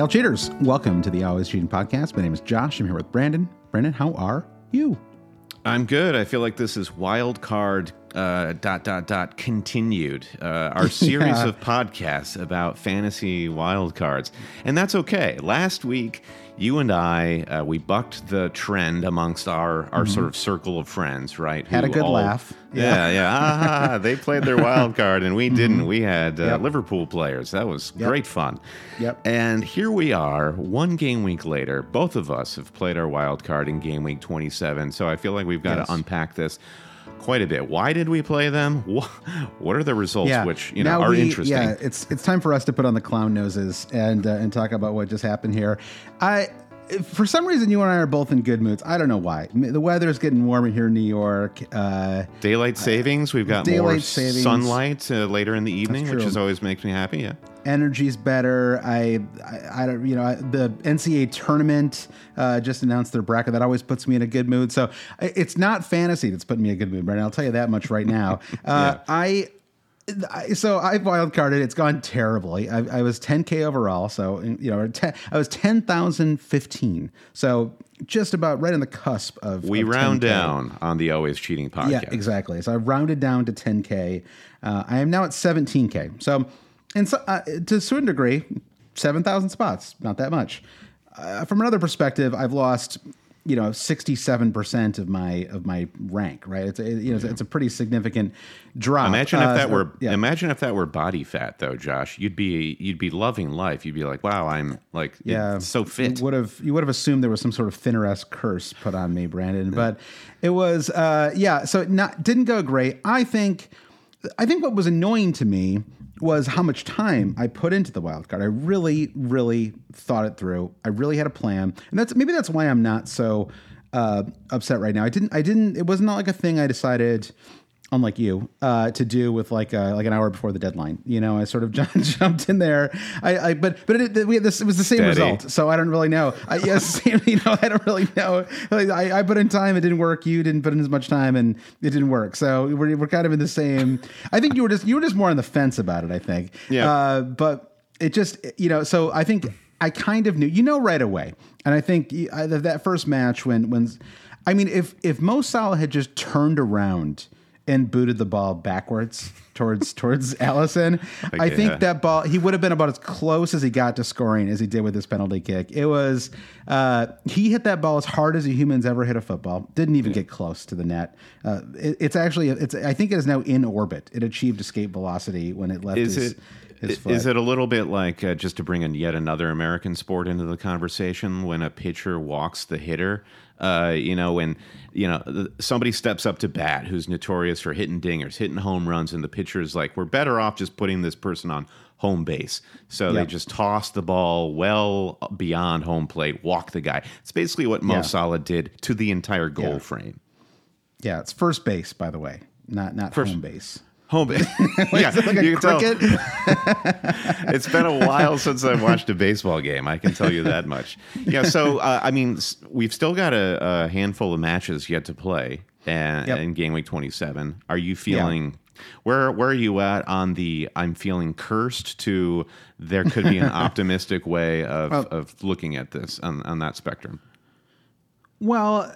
Hail cheaters! Welcome to the Always Cheating Podcast. My name is Josh. I'm here with Brandon. Brandon, how are you? I'm good. I feel like this is wild card uh, dot dot dot continued. Uh, our series Yeah. of podcasts about fantasy wildcards, and that's okay. Last week, you and I uh, we bucked the trend amongst our our sort of circle of friends, right? Mm-hmm. Had a good laugh. Yeah, yeah. Ah, they played their wild card, and we didn't. We had uh, Mm-hmm. Yep. Liverpool players. That was Yep. great fun. Yep. And here we are, one game week later. Both of us have played our wild card in game week 27. So I feel like we've got Yes. to unpack this quite a bit. Why did we play them? What are the results which you know Now are we- interesting? Yeah, it's it's time for us to put on the clown noses and uh, and talk about what just happened here. I. For some reason, you and I are both in good moods. I don't know why. The weather's getting warmer here in New York. Uh, Daylight savings. We've got more savings. sunlight uh, later in the evening, which is always makes me happy. Yeah. energy's better. I, I, I don't, you know, I, the NCAA tournament uh, just announced their bracket. That always puts me in a good mood. So it's not fantasy that's putting me in a good mood, Brandon. I'll tell you that much right now. Uh, I. So I wild carded. It's gone terribly. I, I was 10k overall. So you know, 10, I was 10,015. So just about right on the cusp of. We of round 10K. down on the always cheating podcast. Yeah, exactly. So I rounded down to 10k. Uh, I am now at 17k. So, and so, uh, to a certain degree, 7,000 spots, not that much. Uh, from another perspective, I've lost, you know, 67% of my of my rank. Right? It's a, you know, it's, it's a pretty significant drop. Imagine Uh, if that so- were yeah. imagine if that were body fat though, Josh. You'd be you'd be loving life. You'd be like, wow, I'm like yeah, so fit. You would have you would have assumed there was some sort of thinner-esque curse put on me, Brandon. But it was uh, yeah. So it not didn't go great. I think I think what was annoying to me was how much time I put into the wild card. I really, really thought it through. I really had a plan, and that's maybe that's why I'm not so uh, upset right now. I didn't. I didn't. It wasn't like a thing I decided unlike you, uh, to do with like uh, like an hour before the deadline. You know, I sort of jumped, jumped in there. I, I but but it, we had this it was the same Steady. result. So I don't really know. I, yes, you know, I don't really know. Like, I, I put in time, it didn't work. You didn't put in as much time, and it didn't work. So we're, we're kind of in the same. I think you were just you were just more on the fence about it. I think. Yeah. Uh, but it just you know. So I think I kind of knew. You know right away, and I think I, that first match when when. I mean, if if Mo Salah had just turned around and booted the ball backwards towards towards Alisson, I think yeah. that ball he would have been about as close as he got to scoring as he did with this penalty kick. It was uh, he hit that ball as hard as a human's ever hit a football. Didn't even get close to the net. Uh, it, it's actually it's I think it is now in orbit. It achieved escape velocity when it left is his, it his is it a little bit like uh, just to bring in yet another American sport into the conversation when a pitcher walks the hitter? Uh, you know, when you know somebody steps up to bat who's notorious for hitting dingers, hitting home runs, and the pitcher is like, "We're better off just putting this person on home base." So they just toss the ball well beyond home plate, walk the guy. It's basically what Mo Yeah. Salah did to the entire goal Yeah. frame. yeah, it's first base by the way, not not First- home base. Home base. yeah, like you can tell- it's been a while since I've watched a baseball game. I can tell you that much. Yeah. So uh, I mean, we've still got a, a handful of matches yet to play, and Yep. in game week twenty seven. Are you feeling? Where where are you at on the I'm feeling cursed to there could be an optimistic way of, Well- of looking at this on, on that spectrum? Well,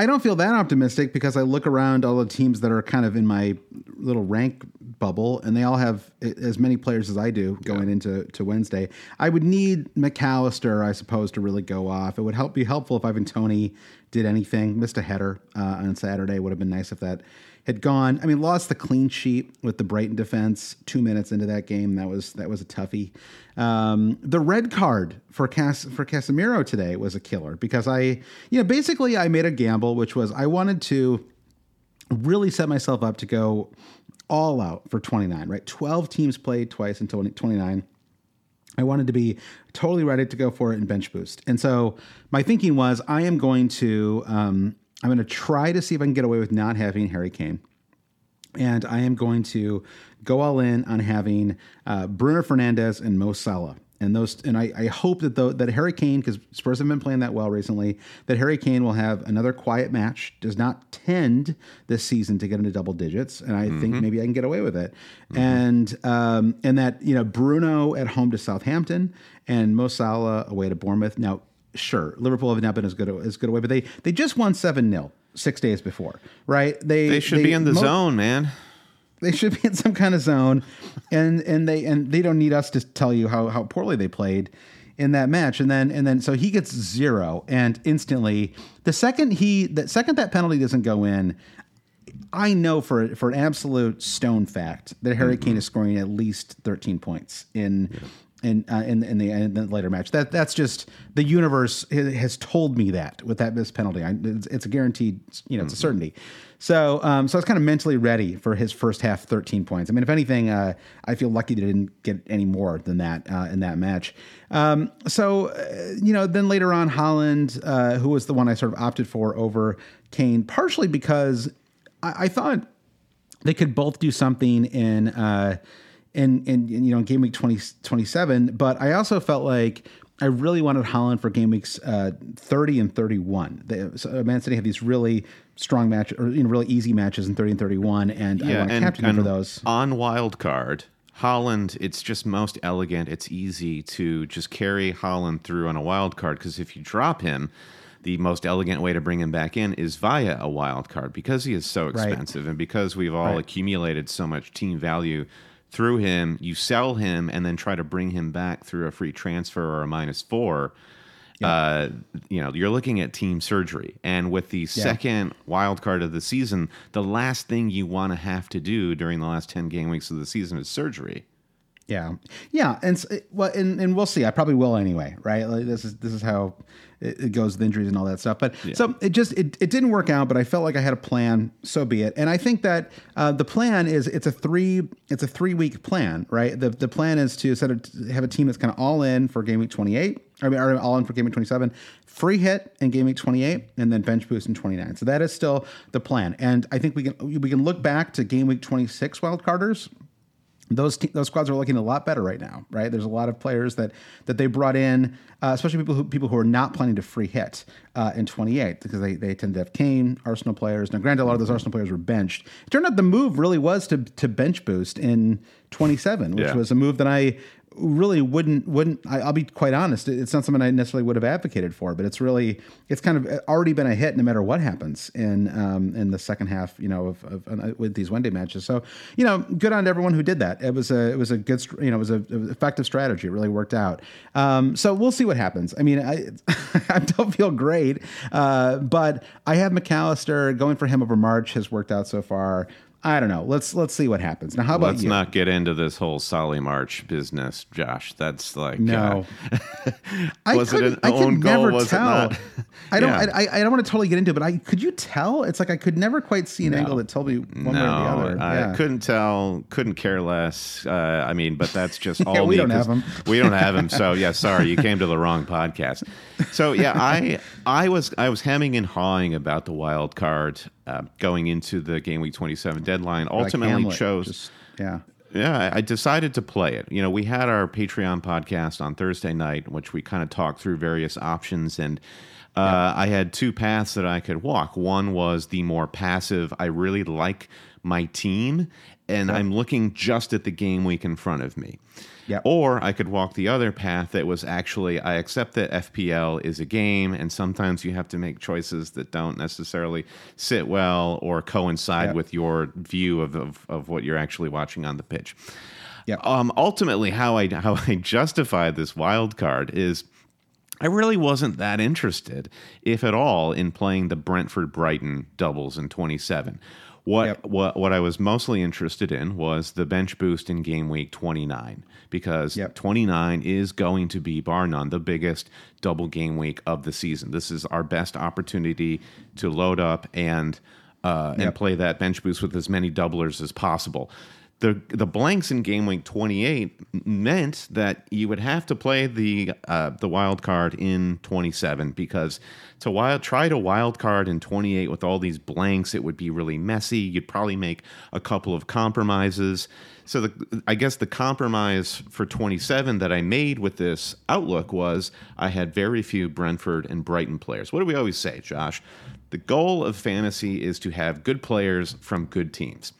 I don't feel that optimistic because I look around all the teams that are kind of in my little rank bubble, and they all have as many players as I do going into to Wednesday. I would need Mac Allister, I suppose, to really go off. It would help be helpful if Ivan Toney did anything. Missed a header uh, on Saturday. Would have been nice if that had gone. I mean, lost the clean sheet with the Brighton defense two minutes into that game. That was that was a toughie. Um, the red card for Cas for Casemiro today was a killer because I, you know, basically I made a gamble, which was I wanted to really set myself up to go all out for 29. Right, 12 teams played twice 20, 29. I wanted to be totally ready to go for it in bench boost. And so my thinking was I am going to um, I'm going to try to see if I can get away with not having Harry Kane. And I am going to go all in on having uh, Bruno Fernandes and Mo Salah. And those, and I, I hope that that Harry Kane, because Spurs have been playing that well recently, that Harry Kane will have another quiet match. Does not tend this season to get into double digits, and I think maybe I can get away with it. And um, and that you know Bruno at home to Southampton and Mo Salah away to Bournemouth. Now, sure, Liverpool have not been as good as good away, but they they just won seven 0 six days before, right? They They should be in the mo- zone, man. they should be in some kind of zone, and and they and they don't need us to tell you how how poorly they played in that match. And then and then so he gets zero, and instantly the second he the second that penalty doesn't go in. I know for for an absolute stone fact that Harry Kane mm-hmm. is scoring at least 13 points in in uh, in, in, the, in the later match. That that's just the universe has told me that with that missed penalty. I, it's, it's a guaranteed, you know, it's a certainty. So um, so I was kind of mentally ready for his first half 13 points. I mean, if anything, uh, I feel lucky that I didn't get any more than that uh, in that match. Um, so uh, you know, then later on, Haaland, uh, who was the one I sort of opted for over Kane, partially because I, I thought they could both do something in uh in in, in you know game week 20, 27 but i also felt like i really wanted haaland for game weeks uh 30 and 31 the, so man city had these really strong matches or you know really easy matches in 30 and 31 and i want to captain him for those on wild card. Haaland, it's just most elegant. It's easy to just carry Haaland through on a wild card because if you drop him, the most elegant way to bring him back in is via a wild card because he is so Right. expensive and because we've all Right. accumulated so much team value through him. You sell him and then try to bring him back through a free transfer or a minus four. Uh, you know, you're looking at team surgery, and with the second wild card of the season, the last thing you want to have to do during the last ten game weeks of the season is surgery. Yeah, yeah, and well, and, and we'll see. I probably will anyway, right? Like, this is this is how it, it goes with injuries and all that stuff. But so it just it, it didn't work out. But I felt like I had a plan. So be it. And I think that uh, the plan is it's a three it's a three week plan, right? The the plan is to set a, have a team that's kind of all in for game week twenty eight. I mean, all in for game week twenty seven. Free hit in game week twenty eight, and then bench boost in twenty nine. So that is still the plan. And I think we can we can look back to game week twenty six wild carders those te- those squads are looking a lot better right now, right? There's a lot of players that that they brought in, uh, especially people who people who are not planning to free hit uh, in 28 because they, they tend to have Kane, Arsenal players. Now, granted, a lot of those Arsenal players were benched. It turned out the move really was to to bench boost in 27, which Yeah. was a move that I really wouldn't wouldn't I, I'll be quite honest it's not something I necessarily would have advocated for but it's really it's kind of already been a hit no matter what happens in um, in the second half you know of, of uh, with these one day matches. So you know good on everyone who did that. It was a it was a good you know it was a effective strategy. It really worked out. Um, so we'll see what happens. I mean I I don't feel great uh, but I have Mac Allister going for him over March has worked out so far I don't know let's let's see what happens now how about Let's you not get into this whole Solly March business, Josh. That's like No. uh, I Was it an I could own goal? never Was it tell. not? I don't. Yeah. I, I, I don't want to totally get into it, but I could you tell? It's like I could never quite see an angle that told me one way or the no, other. I yeah. couldn't tell, couldn't care less. Uh, I mean, but that's just all we me, don't have 'em. We don't have him. So yeah, sorry, you came to the wrong podcast. So yeah, I I was I was hemming and hawing about the wild card uh, going into the game week twenty seven deadline. Like Ultimately Hamlet, chose just- yeah. yeah, I decided to play it. You know, we had our Patreon podcast on Thursday night, in which we kind of talked through various options, and uh, I had two paths that I could walk. One was the more passive. I really like my team, and I'm looking just at the game week in front of me. Yep. Or I could walk the other path that was actually I accept that FPL is a game, and sometimes you have to make choices that don't necessarily sit well or coincide Yep. with your view of, of, of what you're actually watching on the pitch. Yep. Um, ultimately, how I how I justified this wild card is I really wasn't that interested, if at all, in playing the Brentford Brighton doubles in 27. What Yep. what what I was mostly interested in was the bench boost in game week 29 because Yep. 29 is going to be bar none the biggest double game week of the season. This is our best opportunity to load up and uh, and play that bench boost with as many doublers as possible. The the blanks in game week 28 meant that you would have to play the uh, the wild card in 27 because to wild try to wild card in 28 with all these blanks it would be really messy. You'd probably make a couple of compromises. So the I guess the compromise for 27 that I made with this outlook was I had very few Brentford and Brighton players. What do we always say, Josh? The goal of fantasy is to have good players from good teams.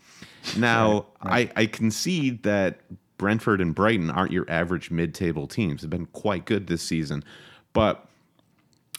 Now, I, I concede that Brentford and Brighton aren't your average mid-table teams. They've been quite good this season, but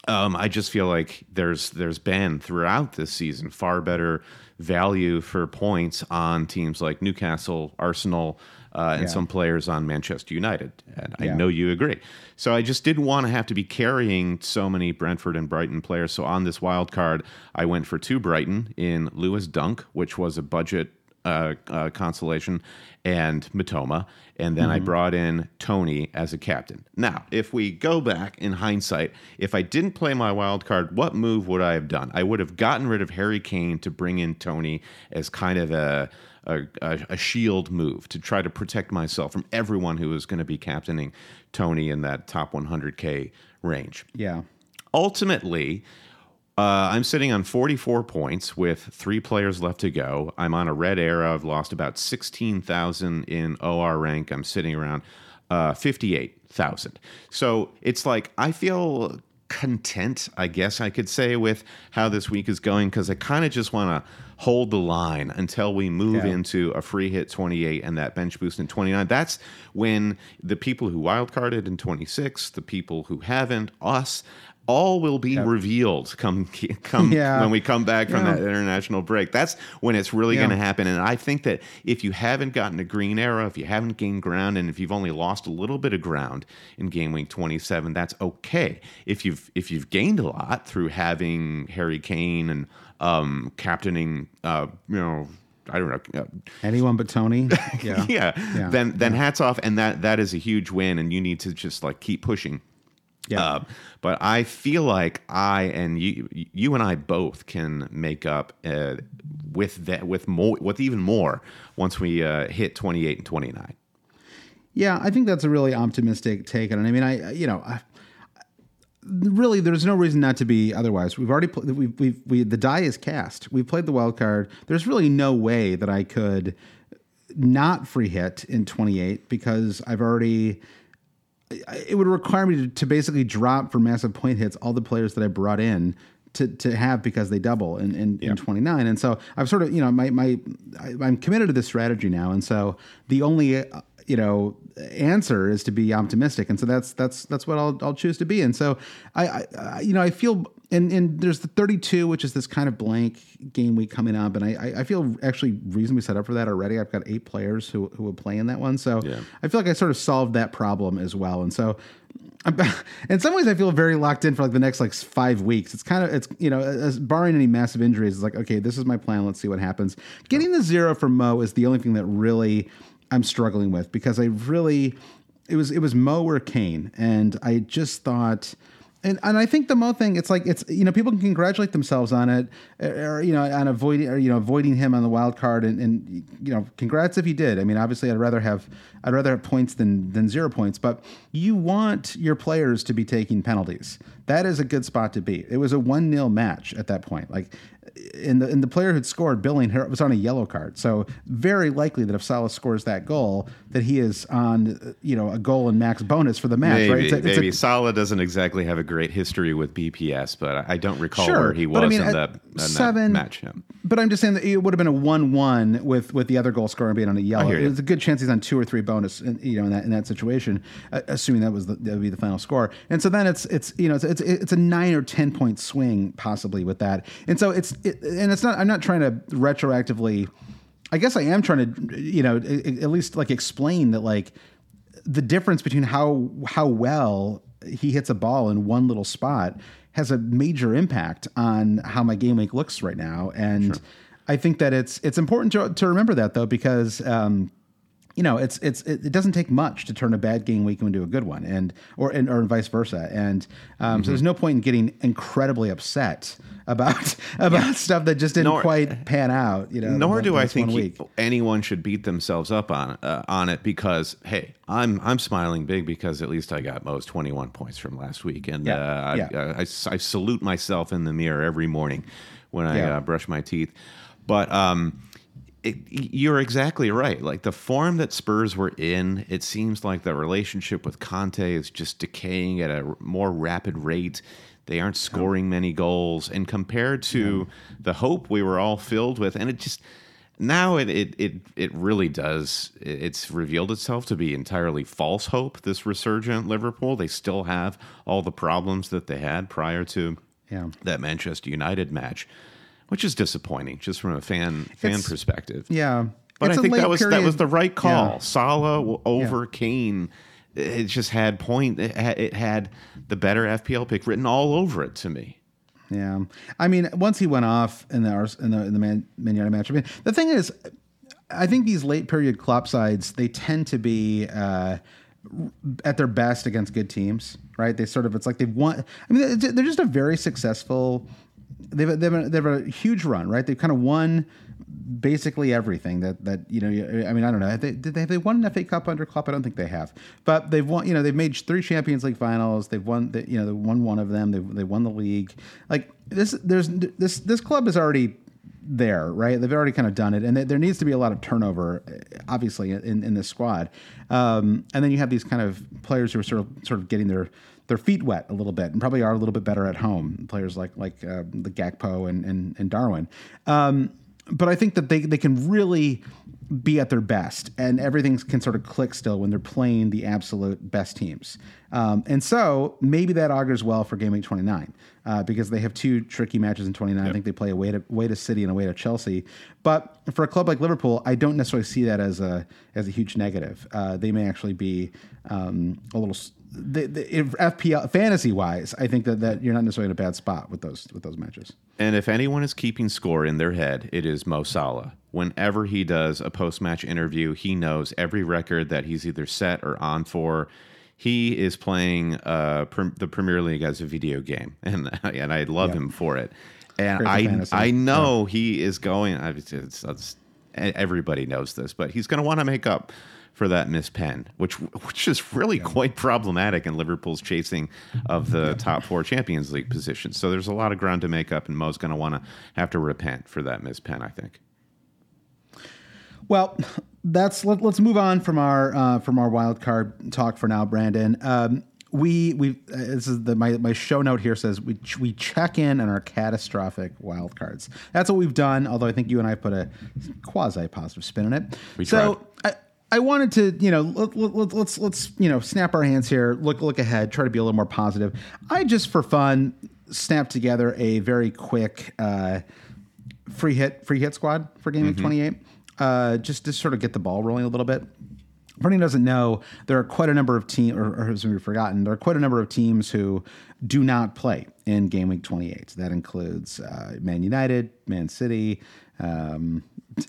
um, I just feel like there's there's been throughout this season far better value for points on teams like Newcastle, Arsenal, uh, and Yeah. some players on Manchester United. And I Yeah. know you agree. So I just didn't want to have to be carrying so many Brentford and Brighton players. So on this wild card, I went for two Brighton in Lewis Dunk, which was a budget uh, uh, consolation, and Mitoma. And then I brought in Toney as a captain. Now, if we go back in hindsight, if I didn't play my wild card, what move would I have done? I would have gotten rid of Harry Kane to bring in Toney as kind of a a, a, a shield move to try to protect myself from everyone who was going to be captaining Toney in that top 100k range Yeah. ultimately, uh, I'm sitting on 44 points with three players left to go. I'm on a red era. I've lost about 16,000 in OR rank. I'm sitting around uh, 58,000. So it's like I feel content, I guess I could say, with how this week is going because I kind of just want to hold the line until we move Yeah. into a free hit 28 and that bench boost in 29. That's when the people who wildcarded in 26, the people who haven't, us, all will be revealed come come Yeah. when we come back from Yeah. that international break. That's when it's really Yeah. going to happen. And I think that if you haven't gotten a green arrow, if you haven't gained ground, and if you've only lost a little bit of ground in game week 27, that's okay. If you've if you've gained a lot through having Harry Kane and um, captaining, uh, you know. I don't know. uh, Anyone but Toney. Yeah. yeah. Yeah. Then then hats off, and that that is a huge win, and you need to just like keep pushing. Yeah. Uh, but I feel like I and you, you and I both can make up uh, with that, with more, with even more once we uh, hit twenty eight and twenty nine. Yeah, I think that's a really optimistic take on it. I mean, I you know, I, really, there's no reason not to be otherwise. We've already pl- we've, we've we the die is cast. We've played the wild card. There's really no way that I could not free hit in 28 because I've already. It would require me to, to basically drop for massive point hits all the players that I brought in to, to have because they double in, in, in 29. And so I've sort of, you know, my, my, I, I'm committed to this strategy now. And so the only, uh, you know, answer is to be optimistic. And so that's, that's, that's what I'll, I'll choose to be. And so I, I you know, I feel, and, and there's the 32, which is this kind of blank game week coming up. And I, I- feel actually reasonably set up for that already. I've got eight players who, who will play in that one. So Yeah. I feel like I sort of solved that problem as well. And so, in some ways, I feel very locked in for like the next like five weeks. It's kind of it's you know, as, barring any massive injuries, it's like okay, this is my plan. Let's see what happens. Getting the zero for Mo is the only thing that really I'm struggling with because I really it was it was Mo or Kane, and I just thought. And, and I think the Mo thing, it's like it's you know people can congratulate themselves on it, or you know on avoiding or you know avoiding him on the wild card, and, and you know congrats if he did. I mean, obviously, I'd rather have I'd rather have points than than zero points, but you want your players to be taking penalties. That is a good spot to be. It was a one 0 match at that point. Like, in the in the player who'd scored, Billing was on a yellow card, so very likely that if Salah scores that goal, that he is on you know a goal and max bonus for the match. Maybe, right? It's a- it's a- Salah doesn't exactly have a great history with BPS, but I don't recall Sure, where he was I mean, in at that, in that seven- match. Yeah. But I'm just saying that it would have been a one-one with with the other goal scorer being on a yellow. There's a good chance he's on two or three bonus, in, you know, in that in that situation, assuming that was the, that would be the final score. And so then it's it's you know it's it's, it's a nine or ten point swing possibly with that. And so it's it, and it's not. I'm not trying to retroactively. I guess I am trying to you know at least like explain that like the difference between how how well he hits a ball in one little spot has a major impact on how my game week looks right now and I think that it's it's important to to remember that though because. Um, you know, it's it's it, doesn't take much to turn a bad game week into a good one, and or and, or vice versa. And um, so there's no point in getting incredibly upset about about stuff that just didn't Nor- quite pan out. You know, Nor do I think anyone should beat themselves up on uh, on it because hey, I'm I'm smiling big because at least I got most 21 points from last week, and Yeah, uh, yeah. I, I, I salute myself in the mirror every morning when I Yeah. uh, brush my teeth. But um, it, you're exactly right. Like the form that Spurs were in, it seems like the relationship with Conte is just decaying at a more rapid rate. They aren't scoring many goals, and compared to the hope we were all filled with, and it just now it it it, it really does. It's revealed itself to be entirely false hope. This resurgent Liverpool, they still have all the problems that they had prior to Yeah. that Manchester United match, which is disappointing just from a fan fan It's- perspective. Yeah, But It's I think that was that was the right call. Yeah. Salah w- over Kane. It just had point. It had, it had the better FPL pick written all over it to me. Yeah, I mean, once he went off in the in the in the Man, Man United match. I mean, the thing is, I think these late period Klopp sides they tend to be uh, at their best against good teams, right? They sort of it's like they've won. I mean, they're just a very successful. They've they've they've a huge run, right? They've kind of won basically everything that that you know. I mean, I don't know. They, did they have they won an FA Cup under Klopp? I don't think they have, but they've won. You know, they've made three Champions League finals. They've won. The, you know, they won one of them. They they won the league. Like this, there's this this club is already there, right? They've already kind of done it, and there- there needs to be a lot of turnover, uh, obviously, in in this squad. Um, and then you have these kind of players who are sort of sort of getting their their feet wet a little bit, and probably are a little bit better at home. Players like like uh, the Gakpo and and, and Darwin. Um, but I think that they they can really be at their best, and everything can sort of click still when they're playing the absolute best teams. Um, and so maybe that augurs well for Game Week 29 uh, because they have two tricky matches in 29. I think they play away to away to City and away to Chelsea. But for a club like Liverpool, I don't necessarily see that as a as a huge negative. Uh, they may actually be um, a little. The, the, if FPL fantasy wise, I think that, that you're not necessarily in a bad spot with those with those matches. And if anyone is keeping score in their head, it is Mo Salah. Whenever he does a post match interview, he knows every record that he's either set or on for. He is playing uh, the Premier League as a video game, and and I love Yeah. him for it. And Crazy I fantasy. I know he is going. It's, it's, it's, everybody knows this, but he's going to want to make up for that missed pen, which which is really quite problematic in Liverpool's chasing of the top four Champions League positions. So there's a lot of ground to make up, and Mo's going to want to have to repent for that missed pen. I think. Well, that's let, us move on from our uh, from our wild card talk for now, Brandon. Um, we we uh, this is the my, my show note here says we ch- we check in on our catastrophic wild cards. That's what we've done. Although I think you and I put a quasi positive spin on it. We so I. I wanted to, you know, let, let, let, let's let's you know snap our hands here, look look ahead, try to be a little more positive. I just for fun snapped together a very quick uh, free hit free hit squad for game week 28 uh, just to sort of get the ball rolling a little bit for anyone doesn't know. There are quite a number of teams or, or has been forgotten there are quite a number of teams who do not play in game week 28 that includes uh, man united man city um,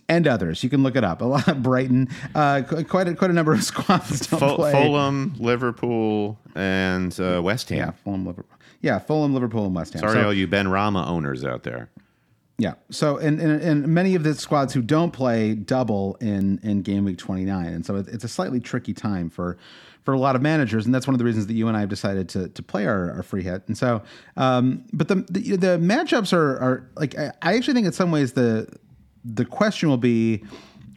and others. You can look it up. A lot brighton uh, quite a, quite a number of squads don't Ful- play. Fulham, Liverpool, and uh, West Ham. yeah fulham liverpool. Yeah fulham liverpool and west ham. Sorry, So- all you Benrahma owners out there. Yeah. So, and, and, and many of the squads who don't play double in, in game week 29. And so it, it's a slightly tricky time for, for a lot of managers. And that's one of the reasons that you and I have decided to, to play our, our free hit. And so, um, but the, the, the matchups are, are like, I, I actually think in some ways the, the question will be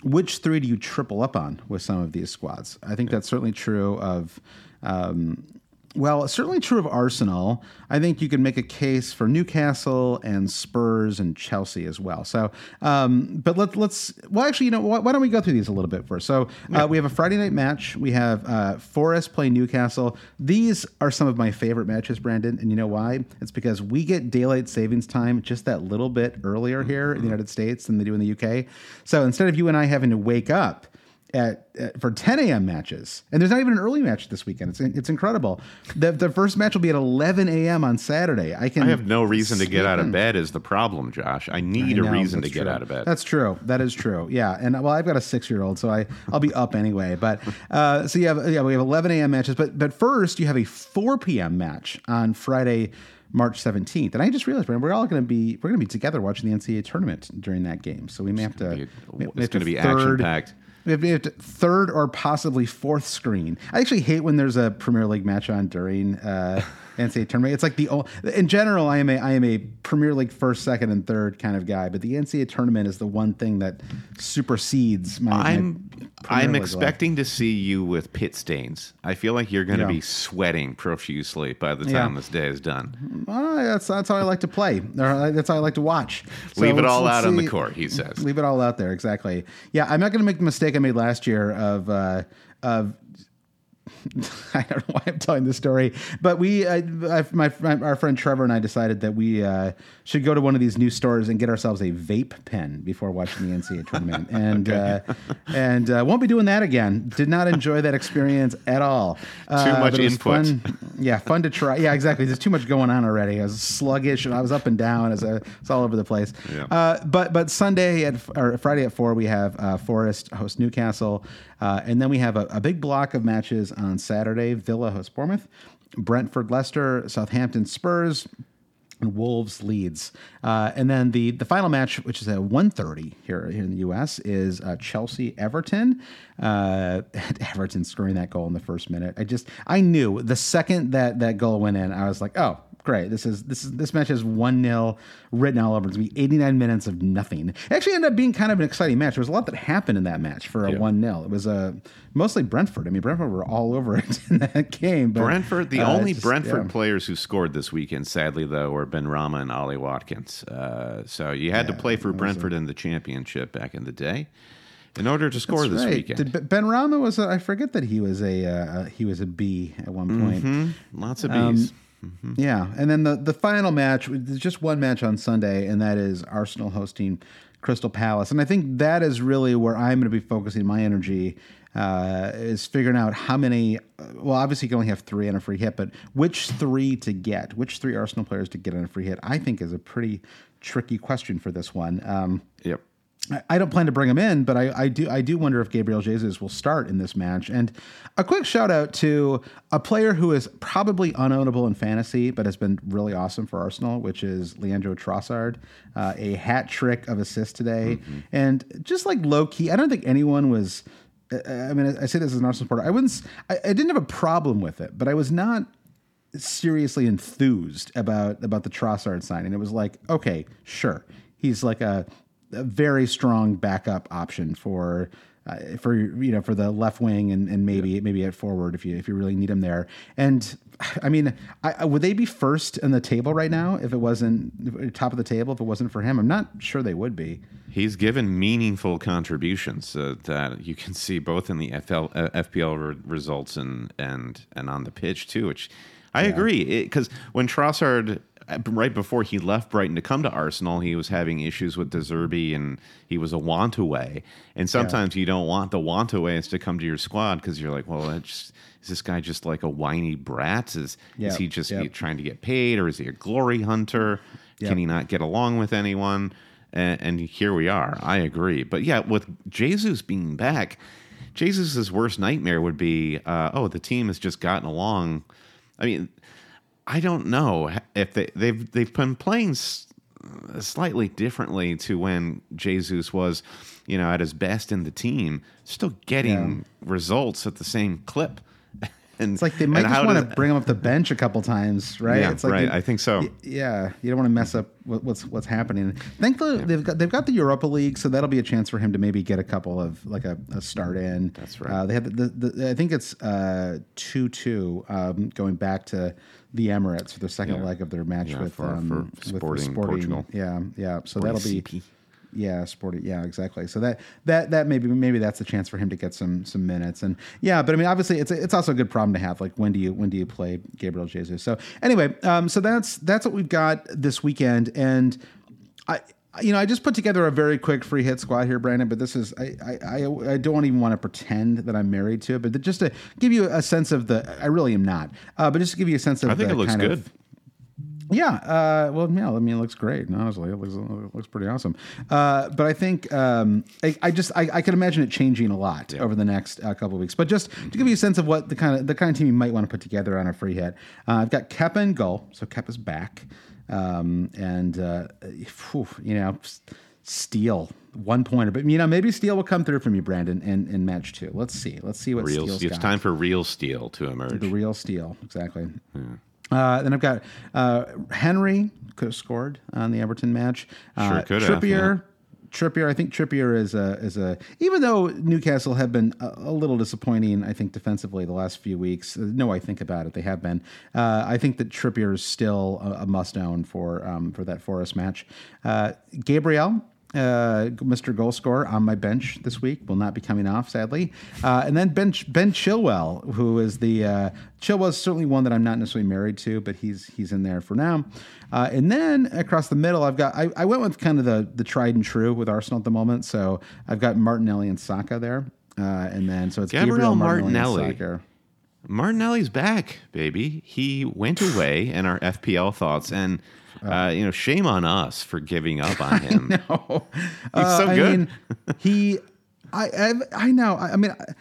which three do you triple up on with some of these squads? I think that's certainly true of, um, well, certainly true of Arsenal. I think you can make a case for Newcastle and Spurs and Chelsea as well. So, um, but let's let's well, actually, you know, why, why don't we go through these a little bit first? So, uh, we have a Friday night match. We have uh, Forest play Newcastle. These are some of my favorite matches, Brandon, and you know why? It's because we get daylight savings time just that little bit earlier here in the United States than they do in the UK. So instead of you and I having to wake up at, at for 10 a.m. matches, and there's not even an early match this weekend. It's it's incredible. The the first match will be at 11 a.m. on Saturday. I can. I have no reason to get out of bed. Is the problem, Josh? I need I a know, reason to that's get out of bed. That's true. That is true. Yeah, and well, I've got a six-year-old, so I I'll be up anyway. But uh, so you have yeah, we have 11 a.m. matches, but but first you have a 4 p.m. match on Friday. March 17th. And I just realized, Brandon, we're all going to be we're going to be together watching the NCAA tournament during that game. So we may have to be- it's gonna be action-packed. Third or possibly fourth screen. I actually hate when there's a Premier League match on during uh, NCAA tournament. It's like the o- in general, I am a I am a Premier League first, second, and third kind of guy. But the NCAA tournament is the one thing that supersedes my. my I'm Premier I'm League expecting to see you with pit stains. I feel like you're going to Yeah. be sweating profusely by the Yeah. time this day is done. Well, that's that's how I like to play. That's how I like to watch. So Leave it all let's out on the court, he says. Leave it all out there. Exactly. Yeah, I'm not going to make the mistake I made last year of uh, of. I don't know why I'm telling this story, but we, I, I, my, our friend Trevor and I decided that we uh, should go to one of these new stores and get ourselves a vape pen before watching the NCAA tournament, and uh, and uh, won't be doing that again. Did not enjoy that experience at all. Uh, much but it was input. fun- yeah, fun to try. Yeah, exactly. There's too much going on already. I was sluggish and I was up and down as it's all over the place. Yeah. Uh, but but Sunday at or Friday at four we have uh, Forest host Newcastle, uh, and then we have a, a big block of matches on Saturday. Villa host Bournemouth, Brentford Leicester, Southampton Spurs. And Wolves leads, uh, and then the the final match, which is at 1.30 here here in the U.S., is uh, Chelsea Everton. Uh, Everton scoring that goal in the first minute. I just I knew the second that that goal went in, I was like, oh, great. This is this is this match is one 0 written all over. It's gonna be 89 minutes of nothing. It actually ended up being kind of an exciting match. There was a lot that happened in that match for a Yeah. one 0 It was a mostly Brentford. I mean, Brentford were all over it in that game. But, Brentford, the uh, only just- Brentford yeah. players who scored this weekend, sadly though, were Benrahma and Ollie Watkins. Uh, so you had to play for Brentford in the championship back in the day in order to score this Right. weekend. Did Benrahma was a, I forget that he was a uh, he was a B at one point. Hmm? Lots of Um, bees. Yeah, and then the the final match, there's just one match on Sunday, and that is Arsenal hosting Crystal Palace, and I think that is really where I'm going to be focusing my energy. Uh, is figuring out how many. uh, Well, obviously you can only have three on a free hit, but which three to get, which three Arsenal players to get on a free hit, I think is a pretty tricky question for this one. Um, yep. I- don't plan to bring him in, but I, I do I do wonder if Gabriel Jesus will start in this match. And a quick shout out to a player who is probably unownable in fantasy, but has been really awesome for Arsenal, which is Leandro Trossard, uh, a hat trick of assists today, and just like low key. I don't think anyone was. I mean, I say this as an Arsenal supporter. I wouldn't. I, I didn't have a problem with it, but I was not seriously enthused about about the Trossard signing. It was like, okay, sure, he's like a, a very strong backup option for uh, for you know for the left wing and, and maybe maybe at forward if you if you really need him there. And I mean, I, would they be first in the table right now if it wasn't top of the table if it wasn't for him? I'm not sure they would be. He's given meaningful contributions uh, that you can see both in the FL, uh, FPL re- results and and and on the pitch too. Which I agree because when Trossard right before he left Brighton to come to Arsenal, he was having issues with De Zerbi and he was a want away. And sometimes you don't want the want aways to come to your squad because you're like, well, is this guy just like a whiny brat? Is Yeah, is he just yeah. trying to get paid or is he a glory hunter? Yeah. Can he not get along with anyone? And, and here we are. I agree. But yeah, with Jesus being back, Jesus' worst nightmare would be, uh, oh, the team has just gotten along. I mean, I don't know if they, they've they've been playing s- slightly differently to when Jesus was, you know, at his best in the team, still getting results at the same clip. And It's like they might just want to bring him up the bench a couple times, right? Yeah, it's like right. they- I think so. y- Yeah, you don't want to mess up what, what's what's happening. Thankfully, they've got they've got the Europa League, so that'll be a chance for him to maybe get a couple of like a, a start in. That's right. Uh, they had the, the, the I think it's uh, two two um, going back to the Emirates for the second Yeah. leg of their match Yeah, with for- um, for with Sporting Portugal. Yeah, yeah. So Sporting that'll be. CP. Yeah, sporty. Yeah, exactly. So that that that maybe maybe that's a chance for him to get some some minutes. And yeah, but I mean, obviously, it's a, it's also a good problem to have. Like, when do you when do you play Gabriel Jesus? So anyway, um, so that's that's what we've got this weekend, and I. you know, I just put together a very quick free hit squad here, Brandon. But this is I I, I, I don't even want to pretend that I'm married to it, but just to give you a sense of the, I really am not. Uh, but just to give you a sense of, I think it looks kind good. Of, yeah, uh, well, yeah. I mean, it looks great. Honestly, it looks it looks pretty awesome. Uh, but I think um, I, I just I, I can imagine it changing a lot over the next uh, couple of weeks. But just to give you a sense of what the kind of the kind of team you might want to put together on a free hit, uh, I've got Kepa and goal. So Kepa's back, um, and uh, phew, you know, s- Steele one pointer. But you know, maybe Steele will come through from you, Brandon, in, in match two. Let's see. Let's see what Real, Steele's it's got. time for real steel to emerge. The real steel, exactly. Uh, then I've got uh, Henry could have scored on the Everton match. Uh, Sure could have, Trippier, Trippier. I think Trippier is a is a even though Newcastle have been a, a little disappointing. I think defensively the last few weeks. uh, No, I think about it, they have been. Uh, I think that Trippier is still a, a must own for um, for that Forest match. Uh, Gabriel uh, Mr. Goal Scorer on my bench this week will not be coming off, sadly. Uh, and then Ben Ben Chilwell, who is the uh, Chilwell is certainly one that I'm not necessarily married to, but he's he's in there for now. Uh, and then across the middle, I've got I, I went with kind of the the tried and true with Arsenal at the moment. So I've got Martinelli and Saka there, uh, and then so it's Gabriel Gabriel Martinelli. Martinelli. Martinelli's back, baby. He went away in our FPL thoughts, and uh, you know, shame on us for giving up on him. Oh, He's so I good. mean, he, I, I, I know. I, I mean, I-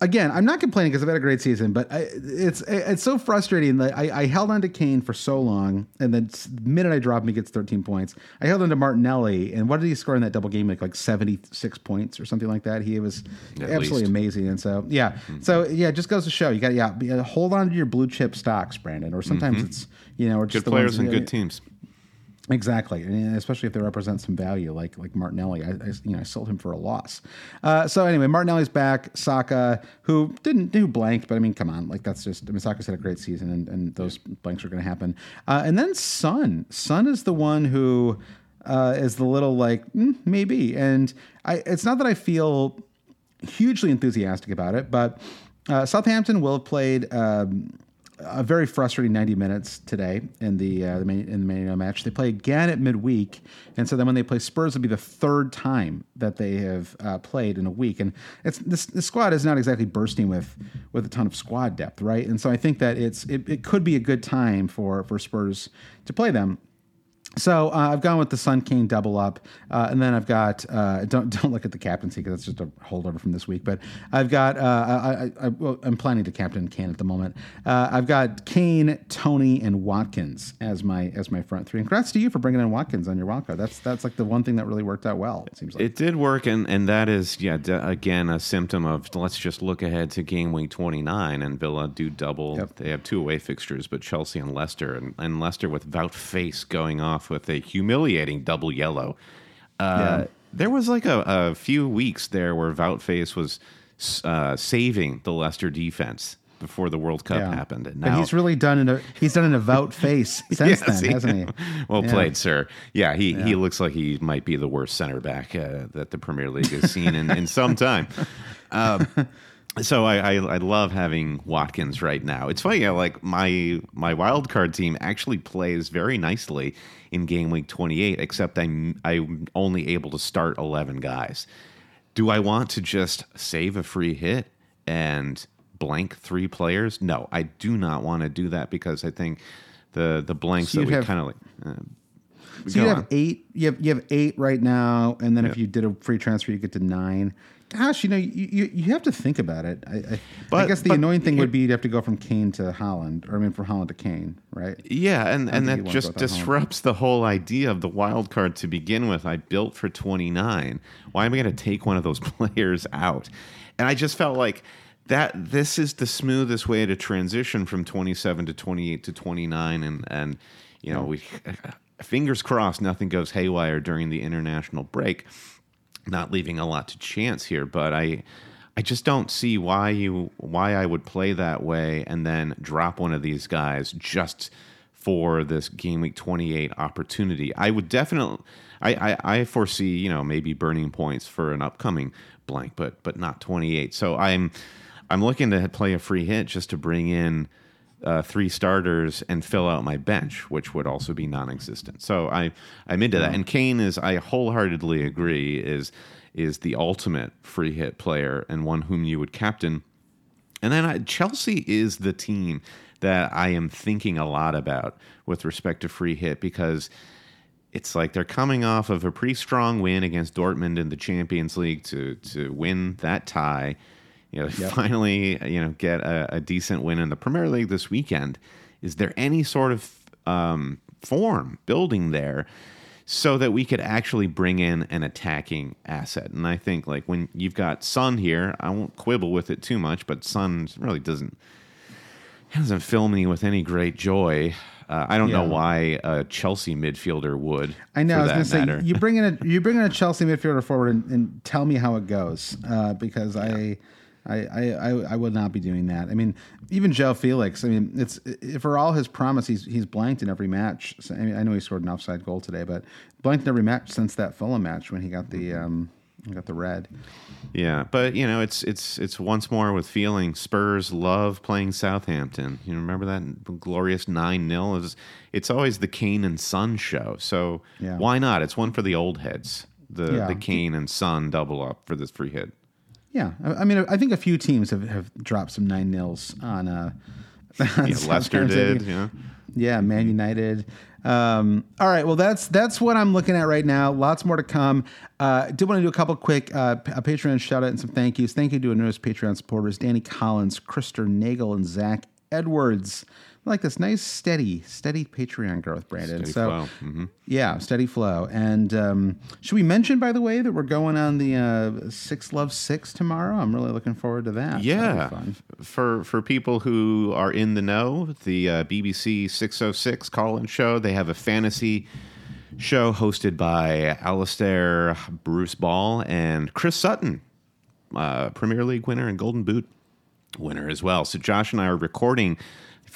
again, I'm not complaining because I've had a great season, but I, it's it's so frustrating that I, I held on to Kane for so long, and then the minute I drop him, he gets 13 points. I held on to Martinelli, and what did he score in that double game? Like like 76 points or something like that. He was At absolutely least. amazing, and so yeah, so yeah, it just goes to show you got yeah, uh, hold on to your blue chip stocks, Brandon, or sometimes it's you know, or just good the players and good teams. Exactly, and especially if they represent some value, like like Martinelli. I, I you know I sold him for a loss. Uh, so anyway, Martinelli's back. Saka, who didn't do blanked, but I mean, come on, like that's just. I mean, Saka's had a great season, and, and those blanks are going to happen. Uh, and then Son, Son is the one who uh, is the little like mm, maybe, and I. It's not that I feel hugely enthusiastic about it, but uh, Southampton will have played um, a very frustrating 90 minutes today in the uh, the main, in the United match. They play again at midweek, and so then when they play Spurs, it'll be the third time that they have uh, played in a week. And it's this, this squad is not exactly bursting with with a ton of squad depth, right? And so I think that it's it, it could be a good time for for Spurs to play them. So uh, I've gone with the Sun King double up, uh, and then I've got uh, don't don't look at the captaincy because that's just a holdover from this week. But I've got uh, I, I, I, well, I'm planning to captain Kane at the moment. Uh, I've got Kane, Toney, and Watkins as my as my front three. And congrats to you for bringing in Watkins on your wild card. That's that's like the one thing that really worked out well. It seems like. It did work, and, and that is, yeah, d- again, a symptom of let's just look ahead to game week 29, and Villa do double. Yep. They have two away fixtures, but Chelsea and Leicester, and, and Leicester with Wout Faes going off with a humiliating double yellow. Uh, Yeah. There was like a, a few weeks there where Wout Faes was uh, saving the Leicester defense before the World Cup Yeah. happened. And but now he's really done in a he's done an about face since Yes, then, hasn't he? well Yeah. played, sir. Yeah, he, he looks like he might be the worst center back uh, that the Premier League has seen in, in some time. Um, so I, I I love having Watkins right now. It's funny, uh, like my my wild card team actually plays very nicely in game week 28, except I'm I'm only able to start 11 guys. Do I want to just save a free hit and blank three players? No, I do not want to do that because I think the the blanks So that we kind of like. Uh, So you on. have eight. You have you have eight right now, and then Yeah. if you did a free transfer, you get to nine. Gosh, you know, you, you, you have to think about it. I, I, I guess the but annoying thing here- would be you'd have to go from Kane to Haaland, or I mean, from Haaland to Kane, right? Yeah, and, and that just go with that home. disrupts the whole idea of the wild card to begin with. I built for 29. Why am I going to take one of those players out? And I just felt like that this is the smoothest way to transition from 27 to 28 to 29 and and you know, we fingers crossed nothing goes haywire during the international break. Not leaving a lot to chance here, but I I just don't see why you why I would play that way and then drop one of these guys just for this game week 28 opportunity. I would definitely I, I, I foresee, you know, maybe burning points for an upcoming blank, but but not 28. So I'm I'm looking to play a free hit just to bring in uh, three starters and fill out my bench, which would also be non-existent. So I I'm into that. And Kane is I wholeheartedly agree is is the ultimate free hit player and one whom you would captain. And then I, Chelsea is the team that I am thinking a lot about with respect to free hit because it's like they're coming off of a pretty strong win against Dortmund in the Champions League to to win that tie. You know, finally, you know, get a, a, decent win in the Premier League this weekend. Is there any sort of um, form building there so that we could actually bring in an attacking asset? And I think like when you've got Son here, I won't quibble with it too much, but Son really doesn't doesn't fill me with any great joy. Uh, I don't Yeah. know why a Chelsea midfielder would. I know. I was that going to say matter. you bring in a you bring in a Chelsea midfielder forward and, and tell me how it goes uh, because I, I I I I would not be doing that. I mean, even João Félix. I mean, it's for all his promise, he's he's blanked in every match. So, I mean, I know he scored an offside goal today, but blanked in every match since that Fulham match when he got the um he got the red. Yeah, but you know, it's it's it's once more with feeling. Spurs love playing Southampton. You remember that glorious nine 0 It's it's always the Kane and Son show. So Yeah. why not? It's one for the old heads. The Yeah. the Kane and Son double up for this free hit. Yeah, I, I mean, I think a few teams have, have dropped some nine nils on. Uh, on Yeah, Leicester did. Know. Yeah, Man United. Um, all right, well that's that's what I'm looking at right now. Lots more to come. Uh, did want to do a couple quick uh, a Patreon shout out and some thank yous. Thank you to our newest Patreon supporters: Danny Collins, Krister Nagel, and Zach Edwards. Like this nice, steady, steady Patreon growth, Brandon. Steady so, flow. Mhm. yeah, steady flow. And um, should we mention, by the way, that we're going on the uh, Six Love Six tomorrow? I'm really looking forward to that. Yeah, for for people who are in the know, the uh, BBC 606 call-in show, they have a fantasy show hosted by Alistair Bruce Ball and Chris Sutton, uh, Premier League winner and Golden Boot winner as well. So Josh and I are recording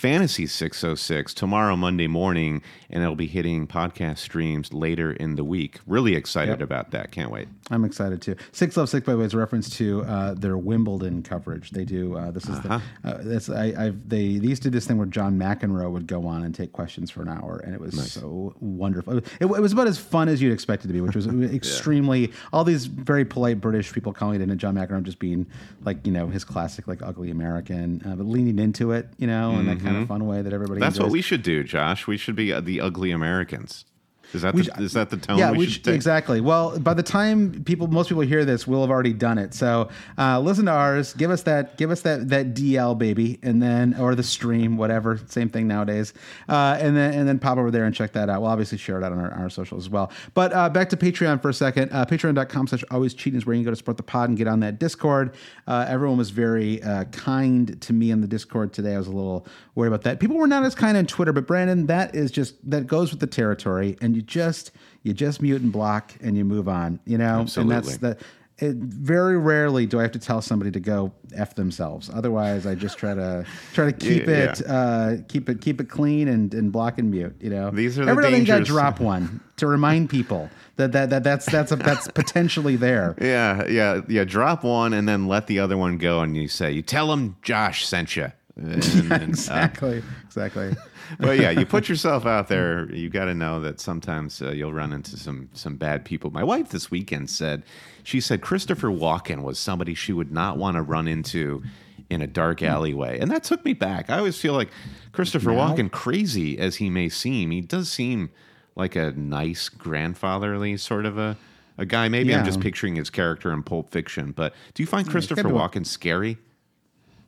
Fantasy 606 tomorrow, Monday morning, and it'll be hitting podcast streams later in the week. Really excited Yep. about that. Can't wait. I'm excited too. Six Love Six, by the way, is a reference to uh, their Wimbledon coverage. They do. Uh, this is Uh-huh. the. Uh, that's I. I've, they, they used to do this thing where John McEnroe would go on and take questions for an hour, and it was so wonderful. It, it was about as fun as you'd expect it to be, which was extremely. All these very polite British people calling it in, and John McEnroe just being like you know his classic like ugly American, uh, but leaning into it, you know, in that kind of fun way that everybody. Mm-hmm. That's what we should do, Josh. We should be uh, the ugly Americans. Is that We the, is that the tone yeah, we, we should exactly. Well, by the time people, most people hear this, we'll have already done it. So uh, listen to ours. Give us that. Give us that that DL baby, and then or the stream, whatever. Same thing nowadays. Uh, and then and then pop over there and check that out. We'll obviously share it out on our, our socials as well. But uh, back to Patreon for a second. Uh, Patreon.com/slash always cheating is where you can go to support the pod and get on that Discord. Uh, everyone was very uh, kind to me in the Discord today. I was a little worried about that. People were not as kind on Twitter, but Brandon, that is just that goes with the territory, and you just you just mute and block and you move on. You know, and that's Absolutely. the. It, very rarely do I have to tell somebody to go f themselves. Otherwise, I just try to try to keep Yeah, it uh, keep it keep it clean and, and block and mute. You know, These are the every now and then you got to drop one to remind people that that, that that's that's a, that's potentially there. Yeah, yeah, yeah. Drop one and then let the other one go, and you say, "You tell them Josh sent you." And, and, uh, Exactly, exactly. but yeah, you put yourself out there. You got to know that sometimes uh, you'll run into some some bad people. My wife this weekend said she said Christopher Walken was somebody she would not want to run into in a dark alleyway, and that took me back. I always feel like Christopher Walken, crazy as he may seem, he does seem like a nice grandfatherly sort of a. A guy, maybe I'm just picturing his character in Pulp Fiction, but do you find Christopher gotta Walken scary?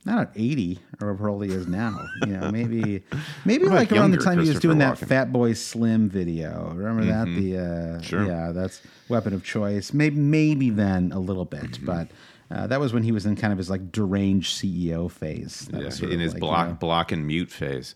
Not at 80 or whatever old he is now. You know, maybe maybe like around the time he was doing that Walken? Fatboy Slim video. Remember that? The uh, Sure. yeah, that's weapon of choice. Maybe maybe then a little bit, Mm-hmm. but. Uh, that was when he was in kind of his like deranged CEO phase. That Yeah, in his like, you block know- block and mute phase.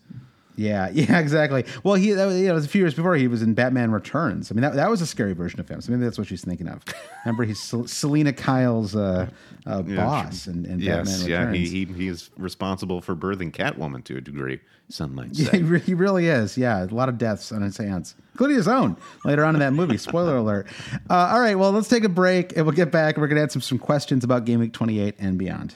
Yeah, yeah, exactly. Well, he that was, you know, it was a few years before he was in Batman Returns. I mean, that, that was a scary version of him. So maybe that's what she's thinking of. Remember, he's Sel- Selina Kyle's uh, uh, boss in, in Yes, Batman yeah, Returns. he, he he is responsible for birthing Catwoman to a degree. Some might Yeah, say. he, re- he really is. Yeah, a lot of deaths on his hands, including his own later on in that movie. Spoiler alert. Uh, all right, well, let's take a break and we'll get back. We're going to answer some questions about Game Week 28 and beyond.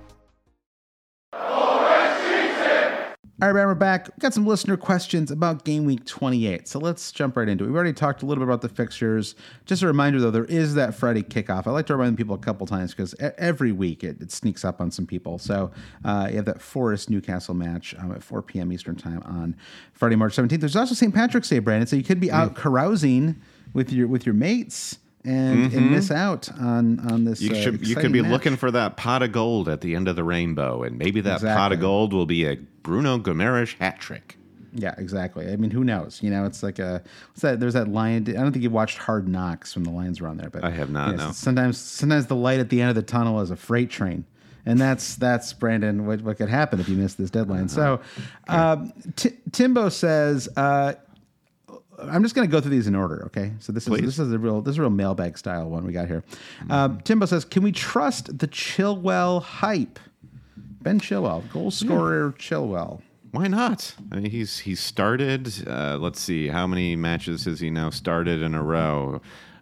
All right, Brian, we're back. We've got some listener questions about Game Week 28. So let's jump right into it. We've already talked a little bit about the fixtures. Just a reminder, though, there is that Friday kickoff. I like to remind people a couple times because every week it, it, sneaks up on some people. So uh, you have that Forest Newcastle match um, at 4 p.m. Eastern Time on Friday, March 17th. There's also St. Patrick's Day, Brandon. So you could be out carousing with your with your mates and, mm-hmm. and miss out on on this. You, should, uh, you could be match. looking for that pot of gold at the end of the rainbow, and maybe that exactly. pot of gold will be a Bruno Guimaraes hat trick. Yeah, exactly. I mean, who knows? You know, it's like a what's that? There's that lion. I don't think you watched Hard Knocks when the lions were on there, but I have not. You know, no. Sometimes, sometimes the light at the end of the tunnel is a freight train and that's that's Brandon. What, what could happen if you miss this deadline? Uh-huh. So, um, T- Timbo says, uh, I'm just going to go through these in order, okay? So this Please. is this is a real this is a real mailbag style one we got here. Mm-hmm. Uh, Timbo says, "Can we trust the Chilwell hype?" Ben Chilwell, goal scorer yeah. Chilwell. Why not? I mean, he's he's started. Uh, let's see, how many matches has he now started in a row?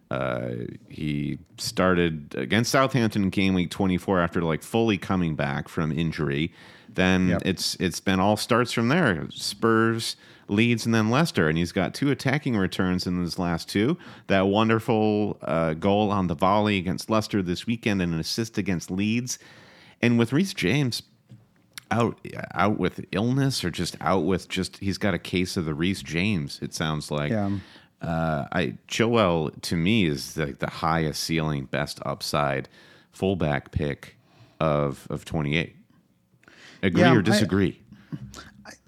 Uh, he started against Southampton in game week 24 after like fully coming back from injury. Then yep. it's it's been all starts from there. Spurs, Leeds, and then Leicester, and he's got two attacking returns in his last two. That wonderful uh, goal on the volley against Leicester this weekend, and an assist against Leeds. And with Reece James out out with illness or just out with just he's got a case of the Reece James. It sounds like. Yeah. Uh, I Chilwell to me is like the highest ceiling, best upside fullback pick of of twenty eight. Agree yeah, or disagree? I,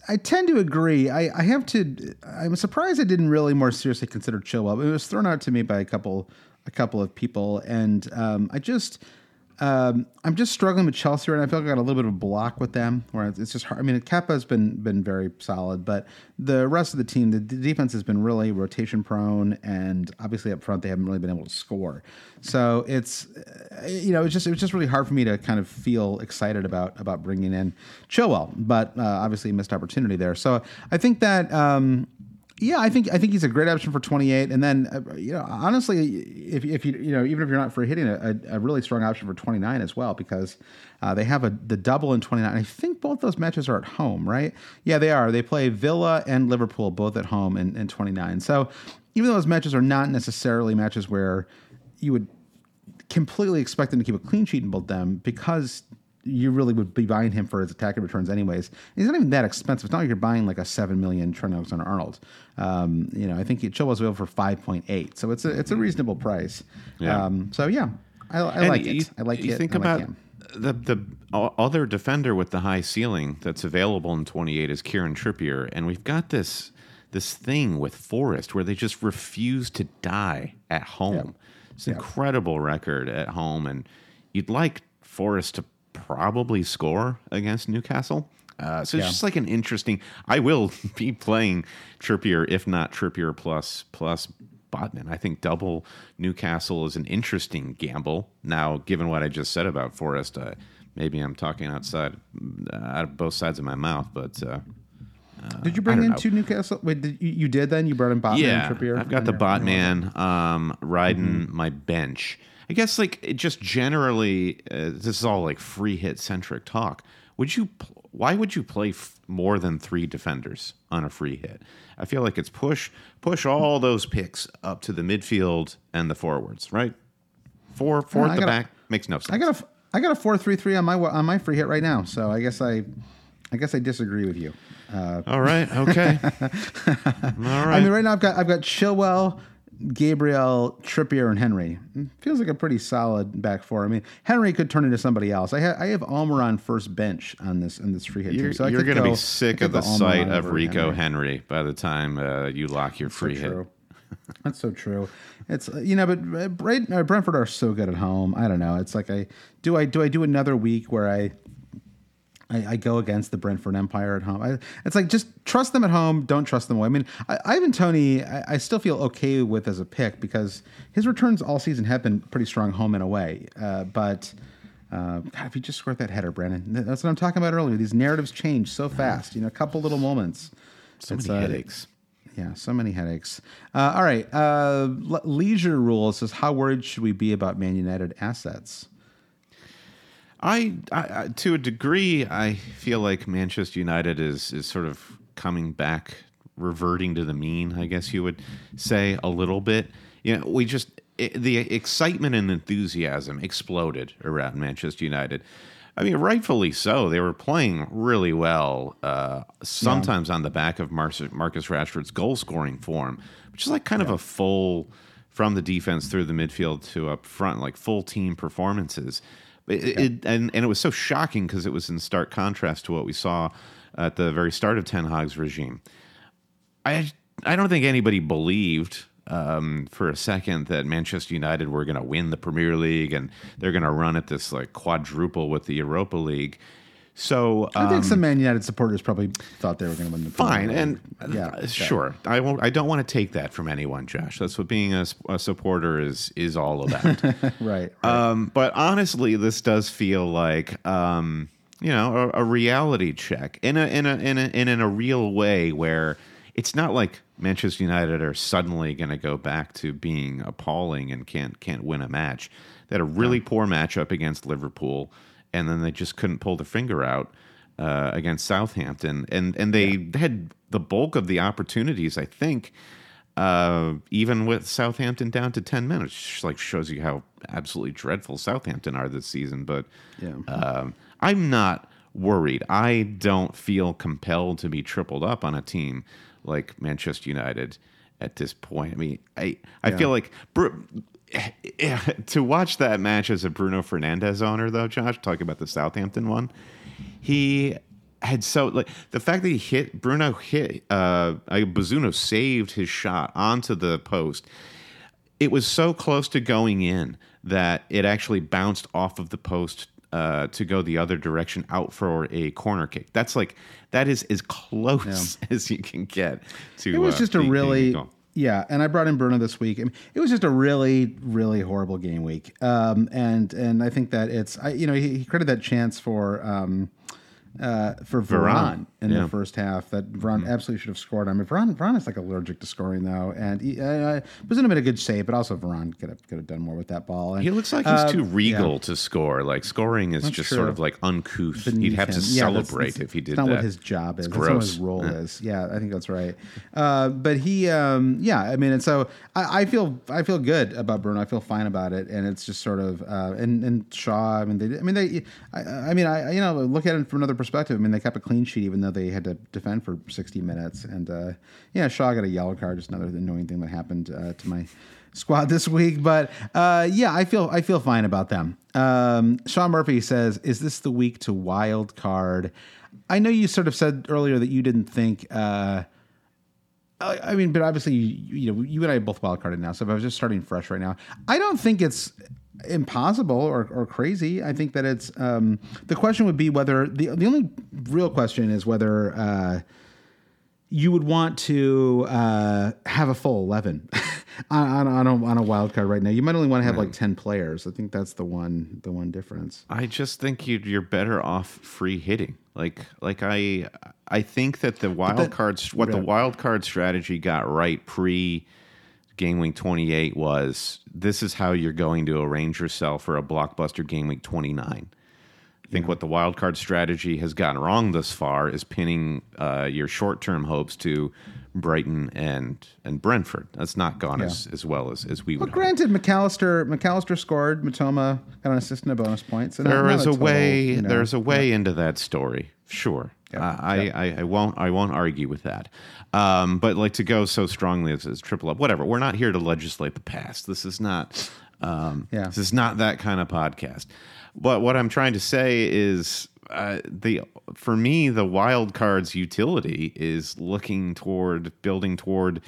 I, tend to agree. I, I have to. I'm surprised I didn't really more seriously consider Chilwell. It was thrown out to me by a couple a couple of people, and um, I just um, I'm just struggling with Chelsea right now. I feel like I got a little bit of a block with them where it's just hard. I mean, Kepa has been been very solid, but the rest of the team, the, defense has been really rotation prone, and obviously up front they haven't really been able to score. So it's uh, you know it's just it was just really hard for me to kind of feel excited about about bringing in Chilwell, but uh, obviously missed opportunity there. So I think that. Um, yeah, I think I think he's a great option for 28. And then, uh, you know, honestly, if, if you you know even if you're not for hitting a, a, really strong option for 29 as well, because uh, they have a the double in 29. I think both those matches are at home, right? Yeah, they are. They play Villa and Liverpool both at home in, in 29. So even though those matches are not necessarily matches where you would completely expect them to keep a clean sheet in both them, because you really would be buying him for his attacking returns anyways. He's not even that expensive. It's not like you're buying like a seven million Trent Alexander Arnold. Um, you know, I think Chilwell's available for five point eight, so it's a it's a reasonable price. Yeah. Um, so yeah, I, I like you, it. I like you it. think I like about the the other defender with the high ceiling that's available in 28 is Kieran Trippier, and we've got this this thing with Forest where they just refuse to die at home. It's an incredible record at home, and you'd like Forest to probably score against Newcastle. Uh, so it's Yeah. just like an interesting. I will be playing Trippier, if not Trippier plus plus Botman. I think double Newcastle is an interesting gamble. Now, given what I just said about Forest, uh, maybe I'm talking outside uh, out of both sides of my mouth, but uh, Did you bring in know. two Newcastle? Wait, did, you, you did then? You brought in Botman yeah, and Trippier. I've got the Botman um, riding Mm-hmm. my bench. I guess like it just generally, uh, this is all like free hit centric talk. Would you? pl- Why would you play f- more than three defenders on a free hit? I feel like it's push push all those picks up to the midfield and the forwards, right? Four four at the gotta- back makes no sense. I got a I got a four three three on my on my free hit right now. So I guess I I guess I disagree with you. Uh, all right, okay, all right. I mean, right now I've got I've got Chilwell, Gabriel, Trippier, and Henry. Feels like a pretty solid back four. I mean, Henry could turn into somebody else. I have I have Almer on first bench on this on this free hit You're, team. So you're going to be sick of the sight of Rico Henry. Henry by the time uh, you lock your So free hit. true. That's so true. It's uh, you know, but uh, uh, Brentford are so good at home. I don't know. It's like I do I do I do another week where I I, I go against the Brentford Empire at home. I, it's like just trust them at home. Don't trust them away. I mean, I, Ivan Toney, I, I still feel okay with as a pick because his returns all season have been pretty strong home and away. Uh, but uh, God, if you just scored that header, Brandon, that's what I'm talking about earlier. These narratives change so fast. You know, a couple little moments. So It's, many uh, headaches. Yeah, so many headaches. Uh, all right. Uh, Le- Leisure Rule says, How worried should we be about Man United assets? I, I, to a degree, I feel like Manchester United is is sort of coming back, reverting to the mean. I guess you would say a little bit. You know, we just it, the excitement and enthusiasm exploded around Manchester United. I mean, rightfully so. They were playing really well. Uh, sometimes on the back of Marcus, Marcus Rashford's goal scoring form, which is like kind of a full from the defense through the midfield to up front, like full team performances. It, it, and, and it was so shocking because it was in stark contrast to what we saw at the very start of Ten Hag's regime. I I don't think anybody believed um, for a second that Manchester United were going to win the Premier League and they're going to run at this like quadruple with the Europa League. So I think um, some Man United supporters probably thought they were going to win the fine League. and yeah, uh, sure. I won't. I don't want to take that from anyone, Josh. That's what being a, a supporter is is all about. right. right. Um, but honestly, this does feel like um, you know a, a reality check in a in a in a in, in a real way where it's not like Manchester United are suddenly going to go back to being appalling and can't can't win a match. They had a really poor matchup against Liverpool, and then they just couldn't pull the finger out uh, against Southampton, and and they had the bulk of the opportunities. I think uh, even with Southampton down to 10 minutes, just like shows you how absolutely dreadful Southampton are this season. But Yeah. um, I'm not worried. I don't feel compelled to be tripled up on a team like Manchester United at this point. I mean, I, I feel like Bru- to watch that match as a Bruno Fernandes owner, though, Josh, talking about the Southampton one, he had so like the fact that he hit Bruno hit uh Bazunu saved his shot onto the post. It was so close to going in that it actually bounced off of the post uh, to go the other direction out for a corner kick. That's like that is as close as you can get to. It was uh, just a really. Yeah, and I brought in Bruno this week. I mean, it was just a really really horrible game week, um, and and I think that it's I you know he, he credited that chance for um, uh, for Varane. In Yeah. the first half that Varane absolutely should have scored. I mean, Varane, Varane is like allergic to scoring though, and he uh, was in a bit of good shape, but also Varane could have could have done more with that ball. And, He looks like he's uh, too regal yeah. to score. Like scoring is That's just true. sort of like uncouth. He'd beneath have to him. Yeah, that's- celebrate that's- if he did not that. what his job is. It's That's not what his role Yeah. is. Yeah, I think that's right. Uh, but he, um, yeah, I mean, and so I, I feel I feel good about Bruno. I feel fine about it, and it's just sort of uh, and and Shaw. I mean, they, I mean, they, I, I mean, I you know look at it from another perspective. I mean, they kept a clean sheet even though they had to defend for sixty minutes, and uh, yeah, Shaw got a yellow card. Just another annoying thing that happened uh, to my squad this week. But uh, yeah, I feel I feel fine about them. Um, Sean Murphy says, "Is this the week to wild card?" I know you sort of said earlier that you didn't think. Uh, I I mean, but obviously, you, you know, you and I both wild carded now. So if I was just starting fresh right now, I don't think it's impossible or, or crazy. I think that it's um, the question would be whether the the only real question is whether uh, you would want to uh, have a full eleven on, on, on, a, on a wild card right now. You might only want to have like ten players. I think that's the one the one difference. I just think you you're better off free hitting. Like like I I think that the wild that- cards what the wild card strategy got right pre game week 28 was this is how you're going to arrange yourself for a blockbuster game week 29. I think what the wild card strategy has gotten wrong thus far is pinning uh, your short term hopes to Brighton and and Brentford. That's not gone as, as well as, as we would hope. granted, Mac Allister McAllister scored. Mitoma got an assist and a bonus point. So There is a total, way. you know, there's a way into that story. Sure, I, I, I won't. I won't argue with that. Um, but like to go so strongly as, as triple up, whatever. We're not here to legislate the past. This is not. Um, Yeah. This is not that kind of podcast. But what I'm trying to say is. Uh, the for me the wild cards utility is looking toward building toward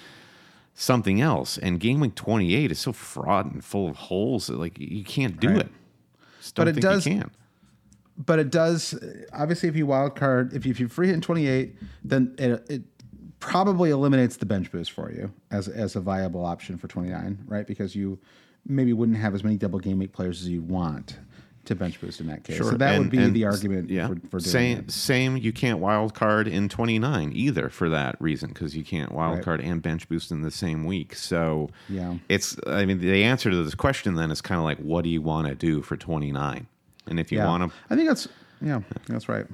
something else and game week 28 is so fraught and full of holes that like you can't do Right. it Just don't But it think does- you can but it does obviously if you wild card if you, if you free hit in 28 then it, it probably eliminates the bench boost for you as as a viable option for 29 right because you maybe wouldn't have as many double game week players as you want to bench boost in that case so that And- would be the argument Yeah. for, for doing same, it. same. You can't wild card in 29 either for that reason because you can't wild Right. card and bench boost in the same week. So Yeah. it's. I mean, the answer to this question then is kind of like, what do you want to do for 29? And if you yeah want to, i think that's yeah that's right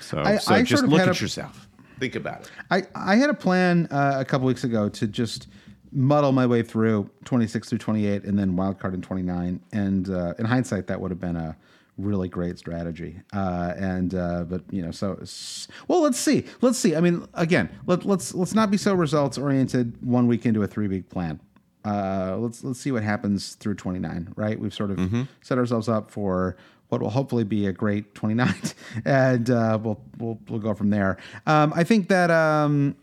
so, I- so I just sort of look at a- yourself. Think about it. I, I had a plan uh, a couple weeks ago to just muddle my way through 26 through 28 and then wild card in 29 and uh, in hindsight that would have been a really great strategy. Uh, and uh, but you know so well let's see. Let's see. I mean again let, let's let's not be so results oriented one week into a three week plan. Uh, let's let's see what happens through 29 right? We've sort of Mm-hmm. set ourselves up for what will hopefully be a great 29 and uh, we'll, we'll we'll go from there. Um, i think that um,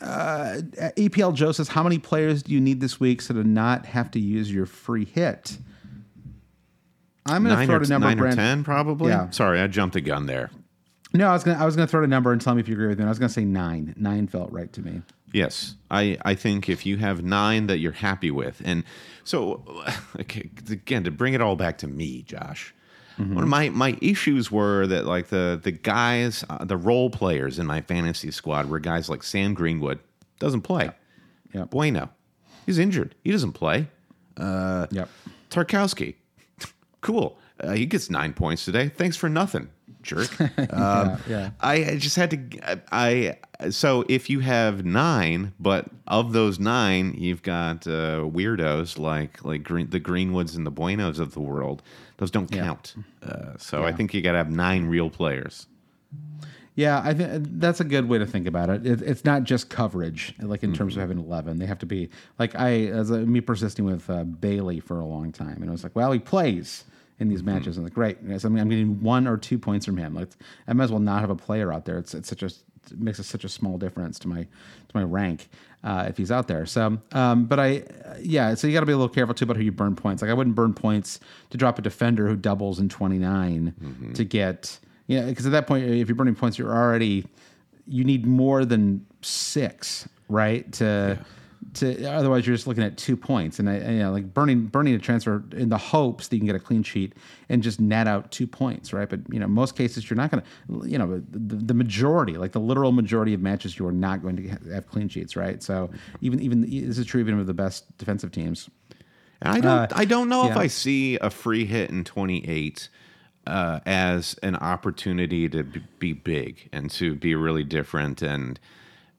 uh, APL Joe says, "How many players do you need this week so to not have to use your free hit?" I'm going to throw or, a number. nine or 10 probably. Yeah. Sorry, I jumped the gun there. No, I was going to I was going to throw a number and tell me if you agree with me. I was going to say nine. Nine felt right to me. Yes, I, I think if you have nine that you're happy with, and so okay, again to bring it all back to me, Josh. One of my, my issues were that like the the guys, uh, the role players in my fantasy squad were guys like Sam Greenwood doesn't play. Yeah. Bueno, he's injured. He doesn't play. Uh, Yep. Tarkowski, cool. Uh, he gets nine points today. Thanks for nothing, jerk. Um, yeah. I I just had to. I so if you have nine, but of those nine, you've got uh, weirdos like like green, the Greenwoods and the Buenos of the world. Those don't count. Uh, so I think you got to have nine real players. Yeah, I think that's a good way to think about it. it it's not just coverage, like in terms of having eleven. They have to be like I, as a, me persisting with uh, Bailey for a long time, and I was like, well, he plays in these matches, and like, great. Yes, I mean, I'm getting one or two points from him. Like, I might as well not have a player out there. It's it's such a it makes such a small difference to my to my rank uh, if he's out there. So, um, but I, yeah, so you got to be a little careful too about who you burn points. Like, I wouldn't burn points to drop a defender who doubles in 29 to get. Yeah, because at that point, if you're burning points, you're already you need more than six, right? To to otherwise you're just looking at two points and I, you know like burning burning a transfer in the hopes that you can get a clean sheet and just net out two points right but you know most cases you're not going to you know the, the majority like the literal majority of matches you are not going to have clean sheets right so even even this is true even with the best defensive teams I don't. Uh, I don't know if. I see a free hit in 28 uh, as an opportunity to be big and to be really different and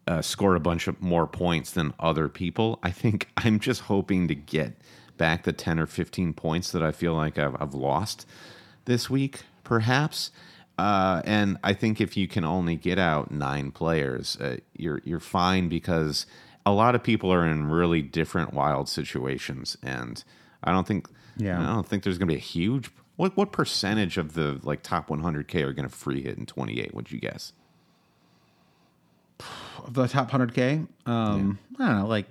uh, score a bunch of more points than other people. I think I'm just hoping to get back the 10 or 15 points that I feel like I've, I've lost this week, perhaps. Uh, and I think if you can only get out nine players, uh, you're you're fine because a lot of people are in really different wild situations, and I don't think Yeah. I don't think there's going to be a huge. What what percentage of the like top 100k are going to free hit in 28? Would you guess? Of the top 100k um i don't know like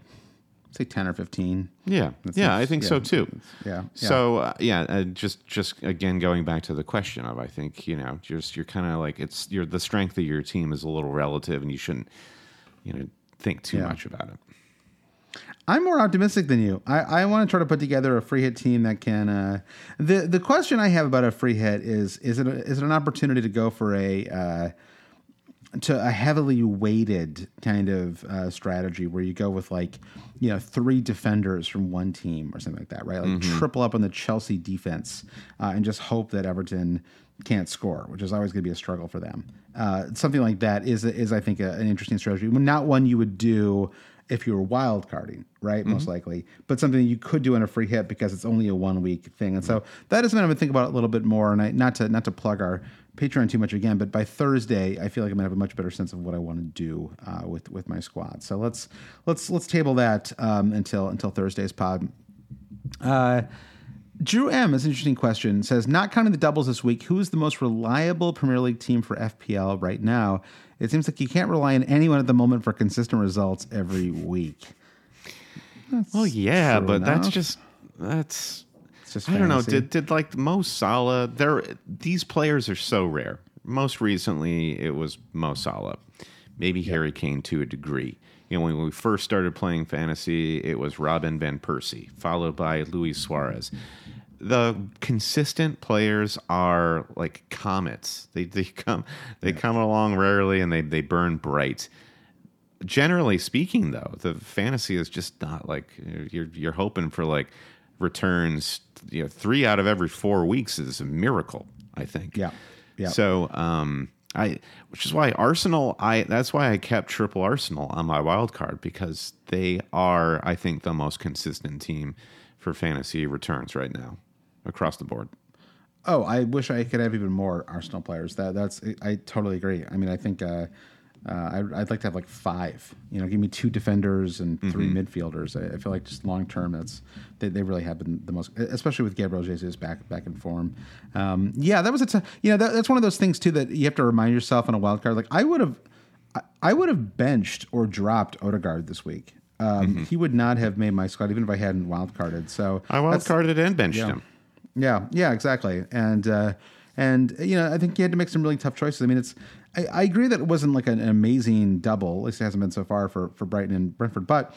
say 10 or 15 Yeah, That yeah, I think yeah, so too. yeah, yeah. So uh, yeah, uh, just just again going back to the question of I think you know just you're kind of like it's you're the strength of your team is a little relative and you shouldn't you know think too Yeah. much about it. I'm more optimistic than you. I, I want to try to put together a free hit team that can. Uh, the the question I have about a free hit is is it a, is it an opportunity to go for a uh, to a heavily weighted kind of uh, strategy where you go with like you know three defenders from one team or something like that, right? Like triple up on the Chelsea defense uh, and just hope that Everton can't score, which is always going to be a struggle for them. Uh, something like that is is I think a, an interesting strategy, not one you would do if you were wild carding, right? Most likely, but something you could do in a free hit because it's only a one week thing. And so that is something I'm gonna think about a little bit more. And I not to not to plug our Patreon too much again, but by Thursday, I feel like I'm gonna have a much better sense of what I want to do uh, with with my squad. So let's let's let's table that um, until until Thursday's pod. Uh, Drew M is an interesting question. Says, not counting the doubles this week, who is the most reliable Premier League team for FPL right now? It seems like you can't rely on anyone at the moment for consistent results every week. Well, yeah, but that's just that's I don't know. Did did like Mo Salah? There, these players are so rare. Most recently, it was Mo Salah, maybe Harry Kane to a degree. You know, when we first started playing fantasy, it was Robin van Persie, followed by Luis Suarez. The consistent players are like comets. They they come they come along rarely and they they burn bright generally speaking though the fantasy is just not like you're you're hoping for like returns you know 3 out of every 4 weeks is a miracle i think Yeah. Yeah. so um i which is why arsenal i that's why i kept triple arsenal on my wild card because they are i think the most consistent team for fantasy returns right now across the board Oh, I wish I could have even more Arsenal players. That that's I totally agree. I mean, I think uh, uh, I'd, I'd like to have like five. You know, give me two defenders and 3 midfielders. I, I feel like just long term, that's they, they really have been the most, especially with Gabriel Jesus back back in form. Um, yeah, that was a t- you know that, that's one of those things too that you have to remind yourself on a wild card. Like I would have, I, I would have benched or dropped Odegaard this week. Um, He would not have made my squad even if I hadn't wild carded. So i wild carded and benched yeah. him yeah, yeah, exactly. And uh, and you know, I think you had to make some really tough choices. I mean, it's I, I agree that it wasn't like an amazing double. At least it hasn't been so far for for Brighton and Brentford, but.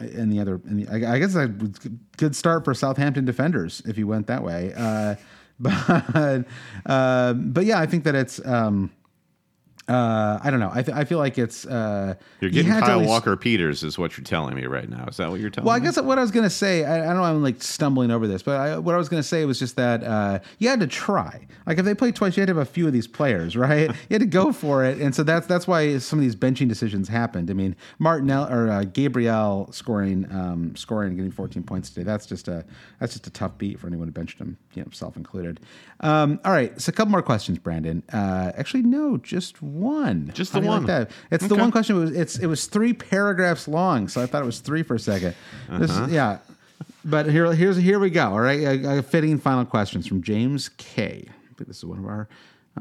And the other, the, I, I guess a good start for Southampton defenders if you went that way. Uh, but uh, but yeah, I think that it's um, uh, I don't know. I, th- I feel like it's uh, you're getting kyle least- Walker Peters is what you're telling me right now is that what you're telling Well, I me guess what I was going to say, I, I don't know, I'm like stumbling over this, but I, what I was going to say was just that uh, you had to try. Like if they played twice, you had to have a few of these players, right? you had to go for it, and so that's that's why some of these benching decisions happened. I mean, Martinell or uh, Gabriel scoring um, scoring and getting 14 points today. That's just a that's just a tough beat for anyone who benched him, you know, self included. Um, all right, so a couple more questions, Brandon. Uh, actually, no, just one. Just the you like one. that? It's the one question. It was it's it was three paragraphs long, so I thought it was three for a 2nd This Uh-huh. is, yeah, but here here's here we go. All right, a, a fitting final questions from James K. I think this is one of our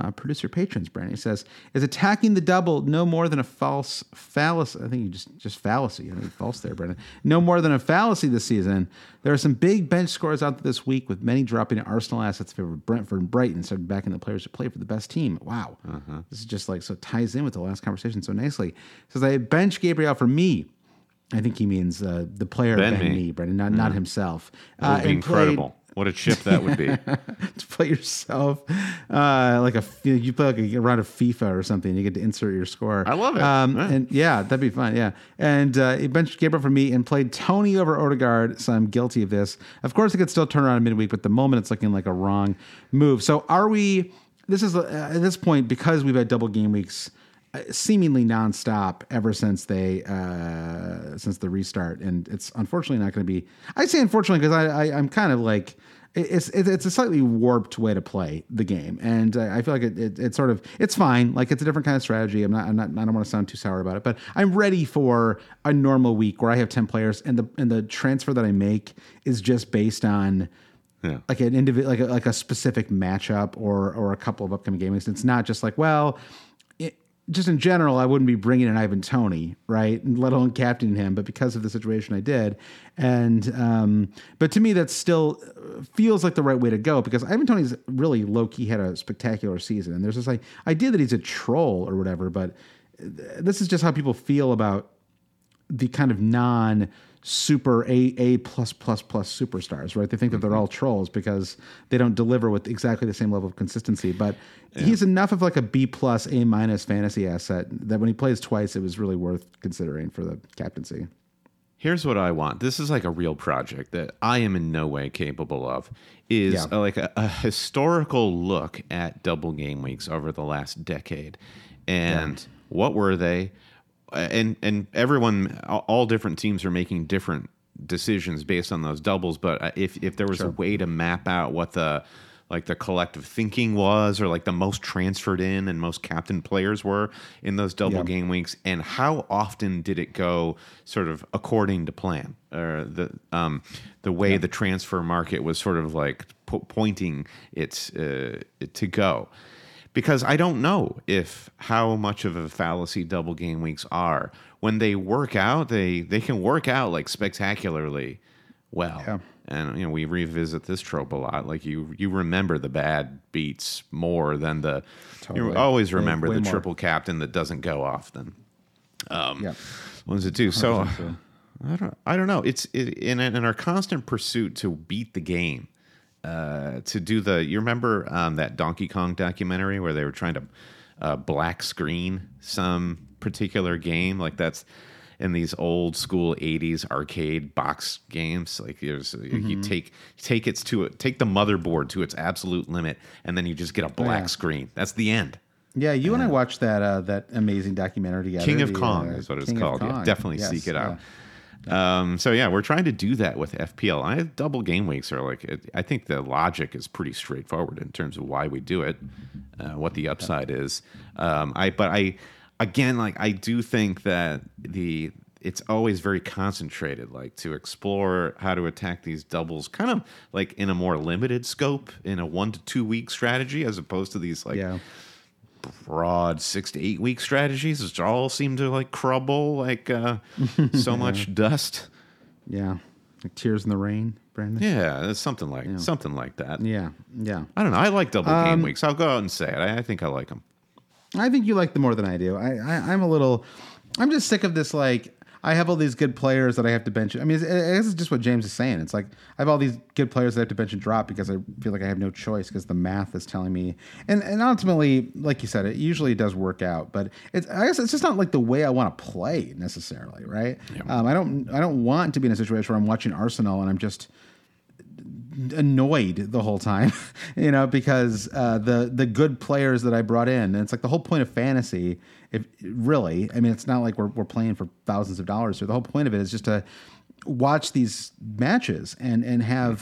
uh, producer patrons. Brandon he says, "Is attacking the double no more than a false fallacy? I think you just just fallacy. I think false there, Brandon. No more than a fallacy this season. There are some big bench scores out this week with many dropping Arsenal assets in favor of Brentford and Brighton of backing the players who play for the best team. Wow, this is just like so ties in with the last conversation so nicely. It says I bench Gabriel for me." I think he means uh, the player Ben Ben, Mee. Mee, Brendan, not not himself. Uh, and played- incredible. What a chip that would be. to play yourself uh, like a you play like a round of FIFA or something. You get to insert your score. I love it. Um, Yeah. And yeah, that'd be fun. Yeah, and uh, he benched Gabriel for me and played Toney over Odegaard. So I'm guilty of this. Of course, it could still turn around in midweek, but the moment it's looking like a wrong move. So are we? This is uh, at this point because we've had double game weeks. Uh, Seemingly nonstop ever since they uh, since the restart, and it's unfortunately not going to be. I say unfortunately because I, I I'm kind of like it's it's it's a slightly warped way to play the game, and I feel like it, it it's sort of it's fine. Like it's a different kind of strategy. I'm not I'm not I don't want to sound too sour about it, but I'm ready for a normal week where I have ten players, and the and the transfer that I make is just based on Yeah. like an individual, like a, like a specific matchup or or a couple of upcoming game weeks. It's not just like well. Just in general, I wouldn't be bringing in Ivan Toney, right? Let alone captaining him, but because of the situation, I did. And um, but to me, that still feels like the right way to go because Ivan Toney's really low key had a spectacular season, and there's this like idea that he's a troll or whatever, but this is just how people feel about the kind of non super A A plus plus plus superstars, right? They think that they're all trolls because they don't deliver with exactly the same level of consistency. But he's enough of like a B plus A minus fantasy asset that when he plays twice, it was really worth considering for the captaincy. Here's what I want. This is like a real project that I am in no way capable of. Is Yeah. uh, like a, a historical look at double game weeks over the last decade, and what were they? And and everyone, all- different teams are making different decisions based on those doubles. But uh, if if there was a way to map out what the like the collective thinking was, or like the most transferred in and most captain players were in those double game weeks, and how often did it go sort of according to plan, or the um, the way the transfer market was sort of like po- pointing its uh, it to go? Because I don't know if how much of a fallacy double game weeks are. When they work out, they they can work out like spectacularly well. Yeah. And you know, we revisit this trope a lot. Like you you remember the bad beats more than the you always remember way the more. triple captain that doesn't go often. Um, yeah. Ones that do. So 100% I don't I don't know. It's it, in in our constant pursuit to beat the game. Uh, to do the you remember um, that Donkey Kong documentary where they were trying to uh, black screen some particular game like that's in these old school 80s arcade box games like there's Mm-hmm. you take take its to take the motherboard to its absolute limit and then you just get a black yeah. screen that's the end Yeah, you and I watched that uh, that amazing documentary together. King of Kong uh, is what it's King called. Yeah, definitely Yes, seek it out. yeah. Um, so yeah, we're trying to do that with FPL. I double game weeks are like I think the logic is pretty straightforward in terms of why we do it, uh, what the upside is. Um, I but I again like I do think that the it's always very concentrated like to explore how to attack these doubles kind of like in a more limited scope in a 1 to 2 week strategy as opposed to these like Yeah. Broad six to eight week strategies, which all seem to like crumble like uh, so much dust. Yeah. Like Tears in the Rain, Brandon. Yeah, it's something like something like that. Yeah. Yeah. I don't know. I like double game weeks. I'll go out and say it. I, I think I like them. I think you like them more than I do. I, I I'm a little. I'm just sick of this. Like I have all these good players that I have to bench. I mean, it's, is just what James is saying. It's like I have all these good players that I have to bench and drop because I feel like I have no choice because the math is telling me. And and ultimately, like you said, it usually does work out. But it's I guess it's just not like the way I want to play necessarily, right? Um, I don't I don't want to be in a situation where I'm watching Arsenal and I'm just annoyed the whole time, you know, because uh, the the good players that I brought in, and it's like the whole point of fantasy. If really, I mean, it's not like we're we're playing for thousands of dollars here. The whole point of it is just to watch these matches and and have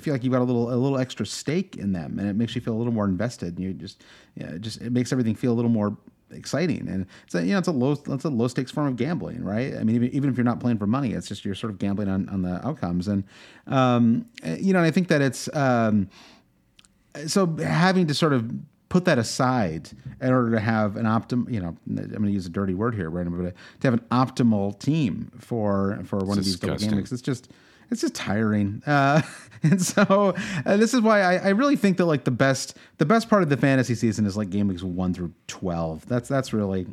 feel like you've got a little a little extra stake in them, and it makes you feel a little more invested. And you just yeah, it just it makes everything feel a little more exciting and it's a, you know it's a low it's a low stakes form of gambling right i mean even, even if you're not playing for money it's just you're sort of gambling on, on the outcomes and um you know and i think that it's um so having to sort of put that aside in order to have an optim you know i'm going to use a dirty word here right but to have an optimal team for for one of these double disgusting. game weeks it's just it's just tiring uh, and so uh, this is why I, I really think that like the best the best part of the fantasy season is like game weeks 1 through 12 that's that's really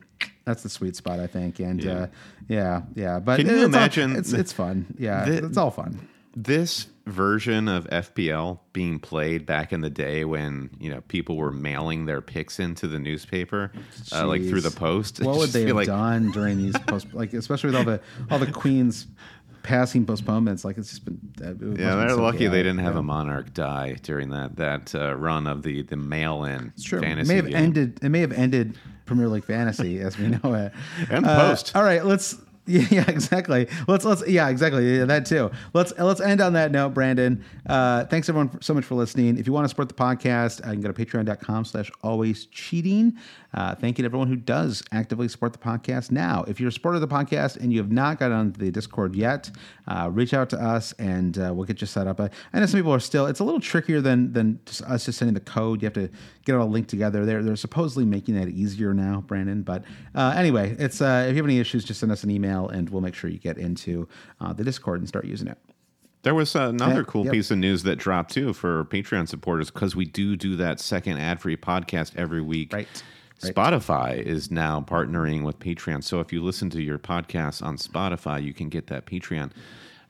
That's the sweet spot, I think. And Yeah. uh, yeah, yeah. But Can you it's all- imagine it's it's fun. Yeah, the- it's all fun. This version of FPL being played back in the day when you know people were mailing their picks into the newspaper, uh, like through the post. What would they have like, done during these post, like especially with all the all the Queen's passing postponements? Like it's just been. uh, it Yeah, they're lucky they didn't have Yeah. a monarch die during that that uh, run of the the mail in It's true. It may have game. ended. It may have ended Premier League fantasy as we know it. And Uh, post. All right, let's. Yeah, yeah, exactly. Let's let's yeah, exactly. Yeah, that too. Let's let's end on that note, Brandon. Uh, thanks everyone so much for listening. If you want to support the podcast, uh, you can go to patreon.com slash always cheating. Uh, thank you to everyone who does actively support the podcast now. If you're a supporter of the podcast and you have not got on the Discord yet, uh, reach out to us and uh, we'll get you set up. I know some people are still. It's a little trickier than than just us just sending the code. You have to get it all linked together. They're they're supposedly making that easier now, Brandon. But uh, anyway, it's uh, if you have any issues, just send us an email and we'll make sure you get into uh, the Discord and start using it. There was another cool yep. piece of news that dropped too for Patreon supporters because we do do that second ad free podcast every week. Right. Right. Spotify is now partnering with Patreon. So if you listen to your podcast on Spotify, you can get that Patreon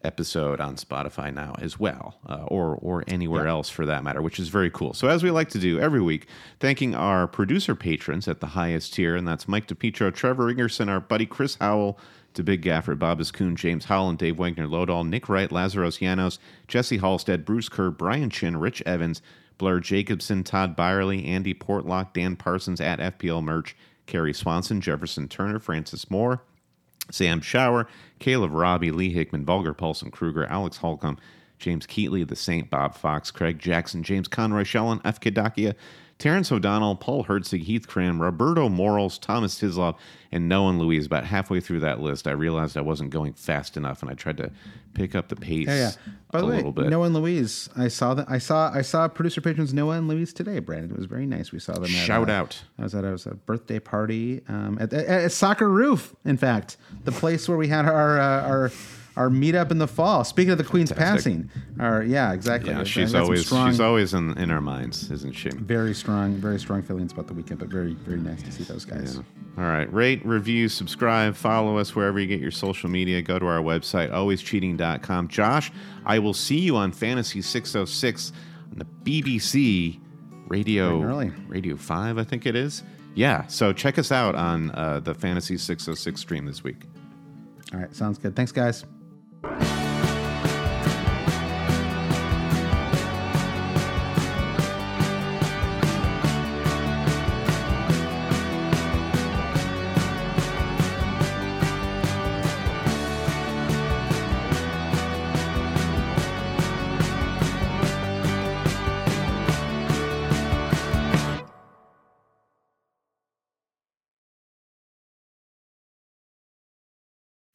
episode on Spotify now as well, uh, or or anywhere else for that matter, which is very cool. So as we like to do every week, thanking our producer patrons at the highest tier, and that's Mike DePietro, Trevor Ingerson, our buddy Chris Howell, to Big Gaffer, Bob Coon, James Holland, Dave Wagner, Lodall, Nick Wright, Lazaros Llanos, Jesse Halstead, Bruce Kerr, Brian Chin, Rich Evans, Blair Jacobson, Todd Byerly, Andy Portlock, Dan Parsons at FPL Merch, Kerry Swanson, Jefferson Turner, Francis Moore, Sam Shower, Caleb Robbie, Lee Hickman, Vulgar Paulson Kruger, Alex Holcomb, James Keatley, The Saint, Bob Fox, Craig Jackson, James Conroy Shellen, F. Kadakia, Terrence O'Donnell, Paul Herzig, Heath Cram, Roberto Morales, Thomas Tislov, and Noah and Louise. About halfway through that list, I realized I wasn't going fast enough, and I tried to pick up the pace Yeah, yeah. By a the way, little bit. Noah and Louise, I saw that. I saw I saw producer patrons Noah and Louise today. Brandon, it was very nice. We saw them. At, Shout uh, out. I was at I was at a birthday party um, at, at, at Soccer Roof. In fact, the place where we had our uh, our our meetup in the fall. Speaking of the Queen's passing, our yeah, exactly. yeah, she's always strong, she's always in, in our minds, isn't she? very strong, very strong feelings about the weekend, but very very nice to see those guys. All right. Rate, review, subscribe, follow us wherever you get your social media. Go to our website, alwayscheating.com. Josh, I will see you on Fantasy 606 on the BBC Radio. Radio 5, I think it is. Yeah. So check us out on uh, the Fantasy 606 stream this week. All right, sounds good. Thanks, guys. Bye.